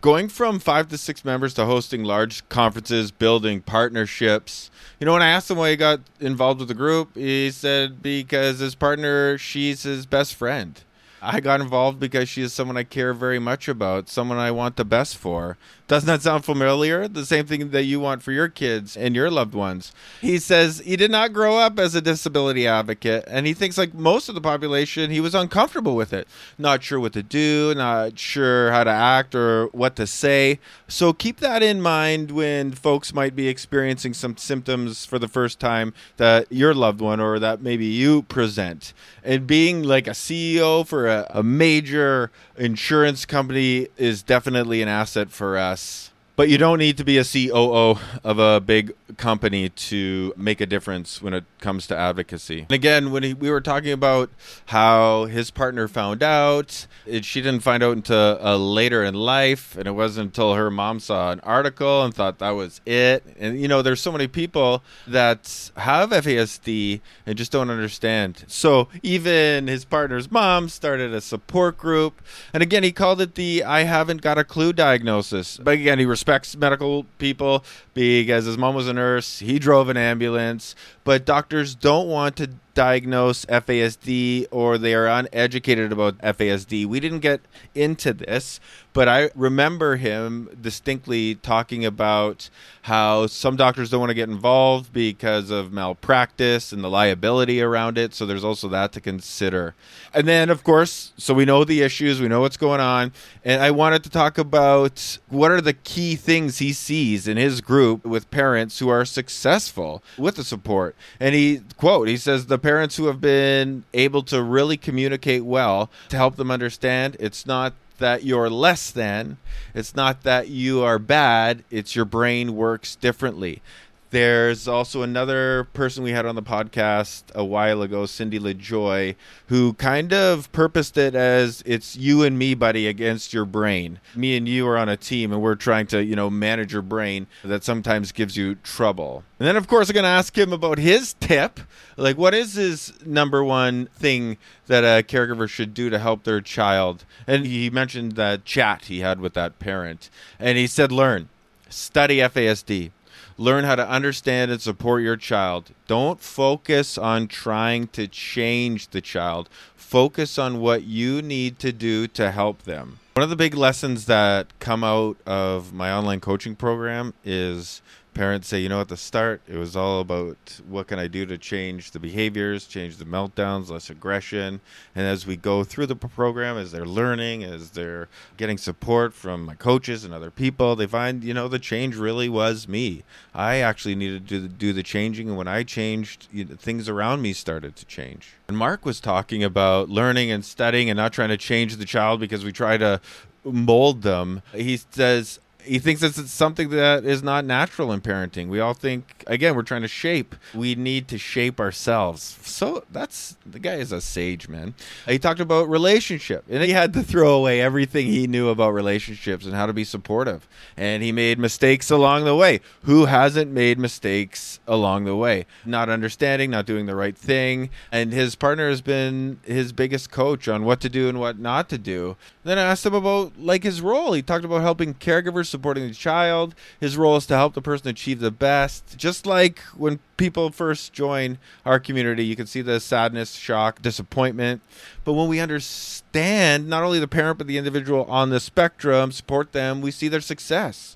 Going from five to six members to hosting large conferences, building partnerships. You know, when I asked him why he got involved with the group, he said because his partner, she's his best friend. I got involved because she is someone I care very much about, someone I want the best for. Doesn't that sound familiar? The same thing that you want for your kids and your loved ones. He says he did not grow up as a disability advocate, and he thinks, like most of the population, he was uncomfortable with it. Not sure what to do, not sure how to act or what to say. So keep that in mind when folks might be experiencing some symptoms for the first time that your loved one or that maybe you present. And being like a CEO for a, a major insurance company is definitely an asset for us us. But you don't need to be a COO of a big company to make a difference when it comes to advocacy. And again, when he, we were talking about how his partner found out, it, she didn't find out until uh, later in life, and it wasn't until her mom saw an article and thought that was it. And you know, there's so many people that have FASD and just don't understand. So even his partner's mom started a support group, and again, he called it the "I haven't got a clue" diagnosis. But again, he respects medical people because his mom was a nurse. He drove an ambulance, but doctors don't want to diagnose FASD or they are uneducated about FASD. We didn't get into this, but I remember him distinctly talking about how some doctors don't want to get involved because of malpractice and the liability around it. So there's also that to consider. And then, of course, so we know the issues, we know what's going on. And I wanted to talk about what are the key things he sees in his group with parents who are successful with the support. And he, quote, he says, the parents who have been able to really communicate well to help them understand it's not that you're less than. It's not that you are bad. It's your brain works differently. There's also another person we had on the podcast a while ago, Cindy LaJoy, who kind of purposed it as it's you and me, buddy, against your brain. Me and you are on a team and we're trying to, you know, manage your brain that sometimes gives you trouble. And then, of course, I'm going to ask him about his tip. Like, what is his number one thing that a caregiver should do to help their child? And he mentioned that chat he had with that parent. And he said, learn, study FASD learn how to understand and support your child. Don't focus on trying to change the child. Focus on what you need to do to help them. One of the big lessons that come out of my online coaching program is parents say, you know, at the start, it was all about what can I do to change the behaviors, change the meltdowns, less aggression. And as we go through the program, as they're learning, as they're getting support from my coaches and other people, they find, you know, the change really was me. I actually needed to do the changing. And when I changed, you know, things around me started to change. And Mark was talking about learning and studying and not trying to change the child because we try to mold them. He says, he thinks it's something that is not natural in parenting. We all think again we're trying to shape. We need to shape ourselves. So that's the guy is a sage, man. He talked about relationship, and he had to throw away everything he knew about relationships and how to be supportive. And he made mistakes along the way. Who hasn't made mistakes along the way? Not understanding, not doing the right thing, and his partner has been his biggest coach on what to do and what not to do. Then I asked him about like his role. He talked about helping caregivers supporting the child. His role is to help the person achieve the best. Just like when people first join our community, you can see the sadness, shock, disappointment. But when we understand not only the parent but the individual on the spectrum, support them, we see their success.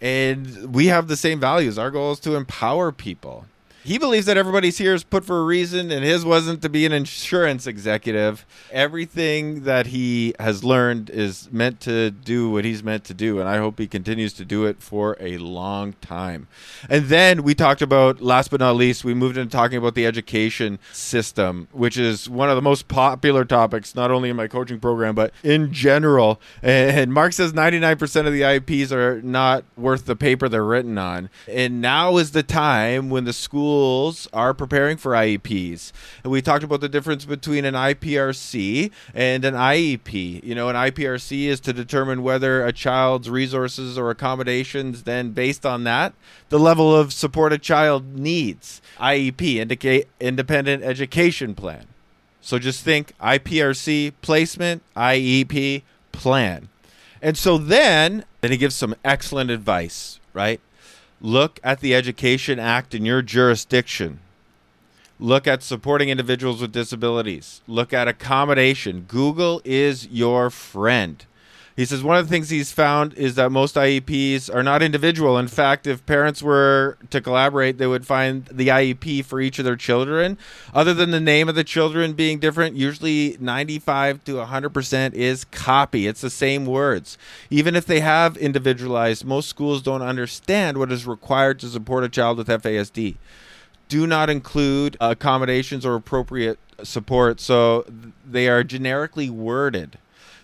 And we have the same values. Our goal is to empower people he believes that everybody's here is put for a reason, and his wasn't to be an insurance executive. Everything that he has learned is meant to do what he's meant to do, and I hope he continues to do it for a long time. And then we talked about, last but not least, we moved into talking about the education system, which is one of the most popular topics, not only in my coaching program, but in general. And Mark says 99% of the IEPs are not worth the paper they're written on. And now is the time when the school schools are preparing for IEPs. And we talked about the difference between an IPRC and an IEP. You know, an IPRC is to determine whether a child's resources or accommodations, then based on that, the level of support a child needs. IEP, indicate independent education plan. So just think IPRC placement, IEP plan. And so then, then he gives some excellent advice, right? Look at the Education Act in your jurisdiction. Look at supporting individuals with disabilities. Look at accommodation. Google is your friend. He says one of the things he's found is that most IEPs are not individual. In fact, if parents were to collaborate, they would find the IEP for each of their children. Other than the name of the children being different, usually 95 to 100% is copy. It's the same words. Even if they have individualized, most schools don't understand what is required to support a child with FASD. Do not include accommodations or appropriate support, so they are generically worded.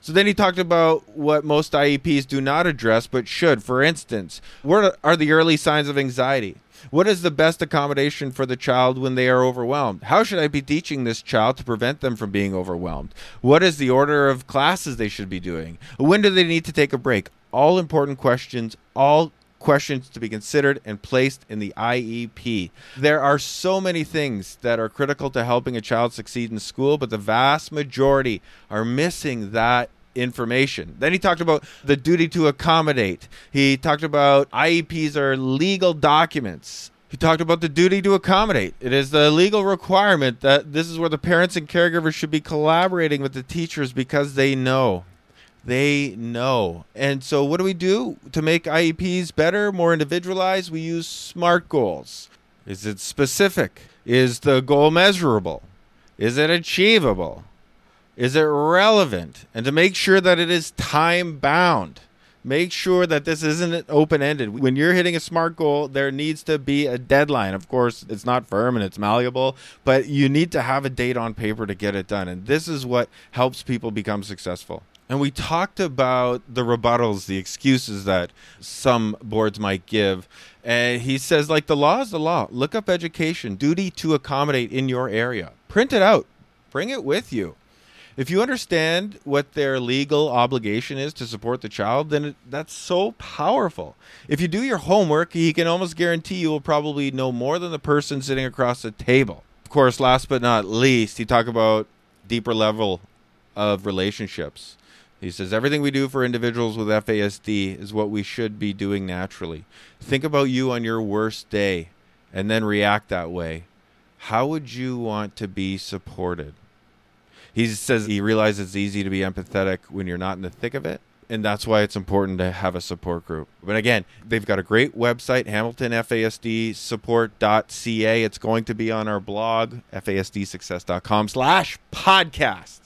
So then he talked about what most IEPs do not address but should. For instance, what are the early signs of anxiety? What is the best accommodation for the child when they are overwhelmed? How should I be teaching this child to prevent them from being overwhelmed? What is the order of classes they should be doing? When do they need to take a break? All important questions, all questions to be considered and placed in the IEP. There are so many things that are critical to helping a child succeed in school, but the vast majority are missing that information. Then he talked about the duty to accommodate. He talked about IEPs are legal documents. He talked about the duty to accommodate. It is the legal requirement that this is where the parents and caregivers should be collaborating with the teachers because they know. They know. And so, what do we do to make IEPs better, more individualized? We use SMART goals. Is it specific? Is the goal measurable? Is it achievable? Is it relevant? And to make sure that it is time bound. Make sure that this isn't open ended. When you're hitting a SMART goal, there needs to be a deadline. Of course, it's not firm and it's malleable, but you need to have a date on paper to get it done. And this is what helps people become successful. And we talked about the rebuttals, the excuses that some boards might give. And he says, like, the law is the law. Look up education, duty to accommodate in your area. Print it out, bring it with you if you understand what their legal obligation is to support the child, then it, that's so powerful. If you do your homework, he can almost guarantee you will probably know more than the person sitting across the table. Of course, last but not least, he talked about deeper level of relationships. He says everything we do for individuals with FASD is what we should be doing naturally. Think about you on your worst day and then react that way. How would you want to be supported? He says he realizes it's easy to be empathetic when you're not in the thick of it and that's why it's important to have a support group. But again, they've got a great website, hamiltonfasdsupport.ca. It's going to be on our blog, fasdsuccess.com slash podcast.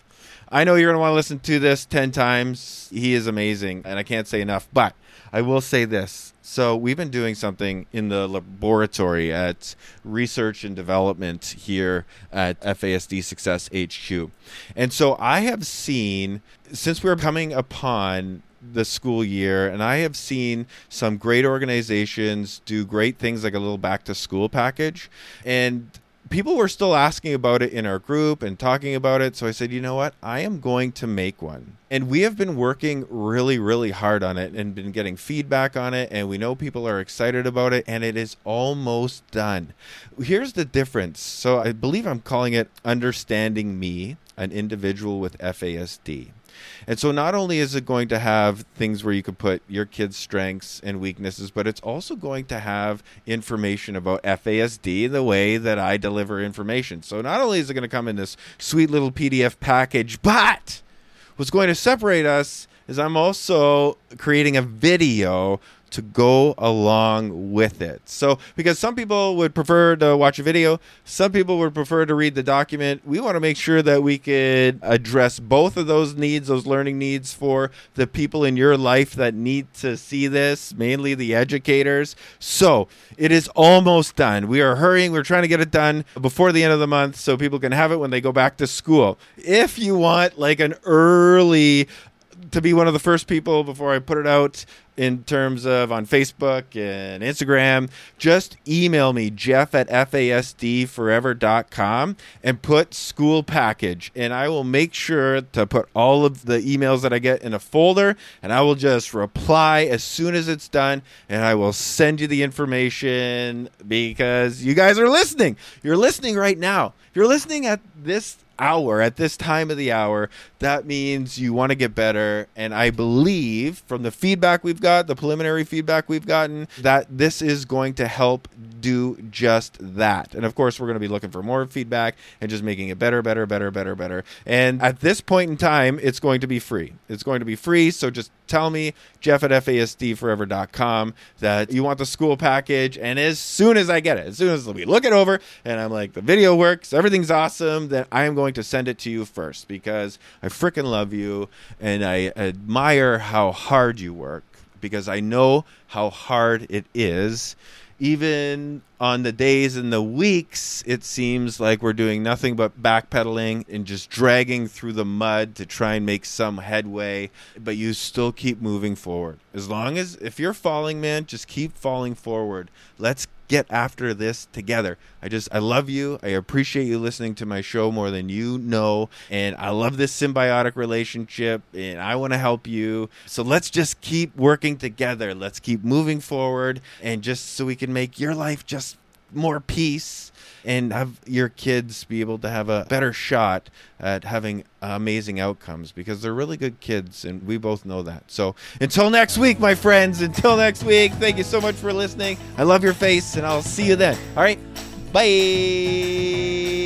I know you're going to want to listen to this 10 times. He is amazing, and I can't say enough. But I will say this. So, we've been doing something in the laboratory at research and development here at FASD Success HQ. And so, I have seen, since we are coming upon the school year, and I have seen some great organizations do great things like a little back to school package. And people were still asking about it in our group and talking about it. So I said, you know what? I am going to make one. And we have been working really, really hard on it and been getting feedback on it. And we know people are excited about it. And it is almost done. Here's the difference. So I believe I'm calling it Understanding Me, an individual with FASD. And so not only is it going to have things where you can put your kid's strengths and weaknesses, but it's also going to have information about FASD the way that I deliver information. So not only is it going to come in this sweet little PDF package, but what's going to separate us is I'm also creating a video to go along with it. So, because some people would prefer to watch a video, some people would prefer to read the document. We want to make sure that we could address both of those needs, those learning needs for the people in your life that need to see this, mainly the educators. So, it is almost done. We are hurrying. We're trying to get it done before the end of the month so people can have it when they go back to school. If you want like an early to be one of the first people before I put it out in terms of on Facebook and Instagram, just email me, jeff at fasdforever.com, and put school package. And I will make sure to put all of the emails that I get in a folder, and I will just reply as soon as it's done, and I will send you the information because you guys are listening. You're listening right now. You're listening at this hour, at this time of the hour, that means you want to get better. And I believe from the feedback we've got, the preliminary feedback we've gotten, that this is going to help do just that. And of course, we're going to be looking for more feedback and just making it better, better, better, better, better. And at this point in time, it's going to be free. It's going to be free. So just tell me, Jeff at FASDforever.com, that you want the school package. And as soon as I get it, as soon as we look it over and I'm like, the video works, everything's awesome, then I am going to send it to you first because I freaking love you and I admire how hard you work because I know how hard it is even on the days and the weeks, it seems like we're doing nothing but backpedaling and just dragging through the mud to try and make some headway. But you still keep moving forward. As long as, if you're falling, man, just keep falling forward. Let's get after this together. I just, I love you. I appreciate you listening to my show more than you know. And I love this symbiotic relationship and I want to help you. So let's just keep working together. Let's keep moving forward and just so we can make your life just more peace and have your kids be able to have a better shot at having amazing outcomes because they're really good kids and we both know that. So until next week, my friends, until next week, thank you so much for listening. I love your face and I'll see you then. All right. Bye.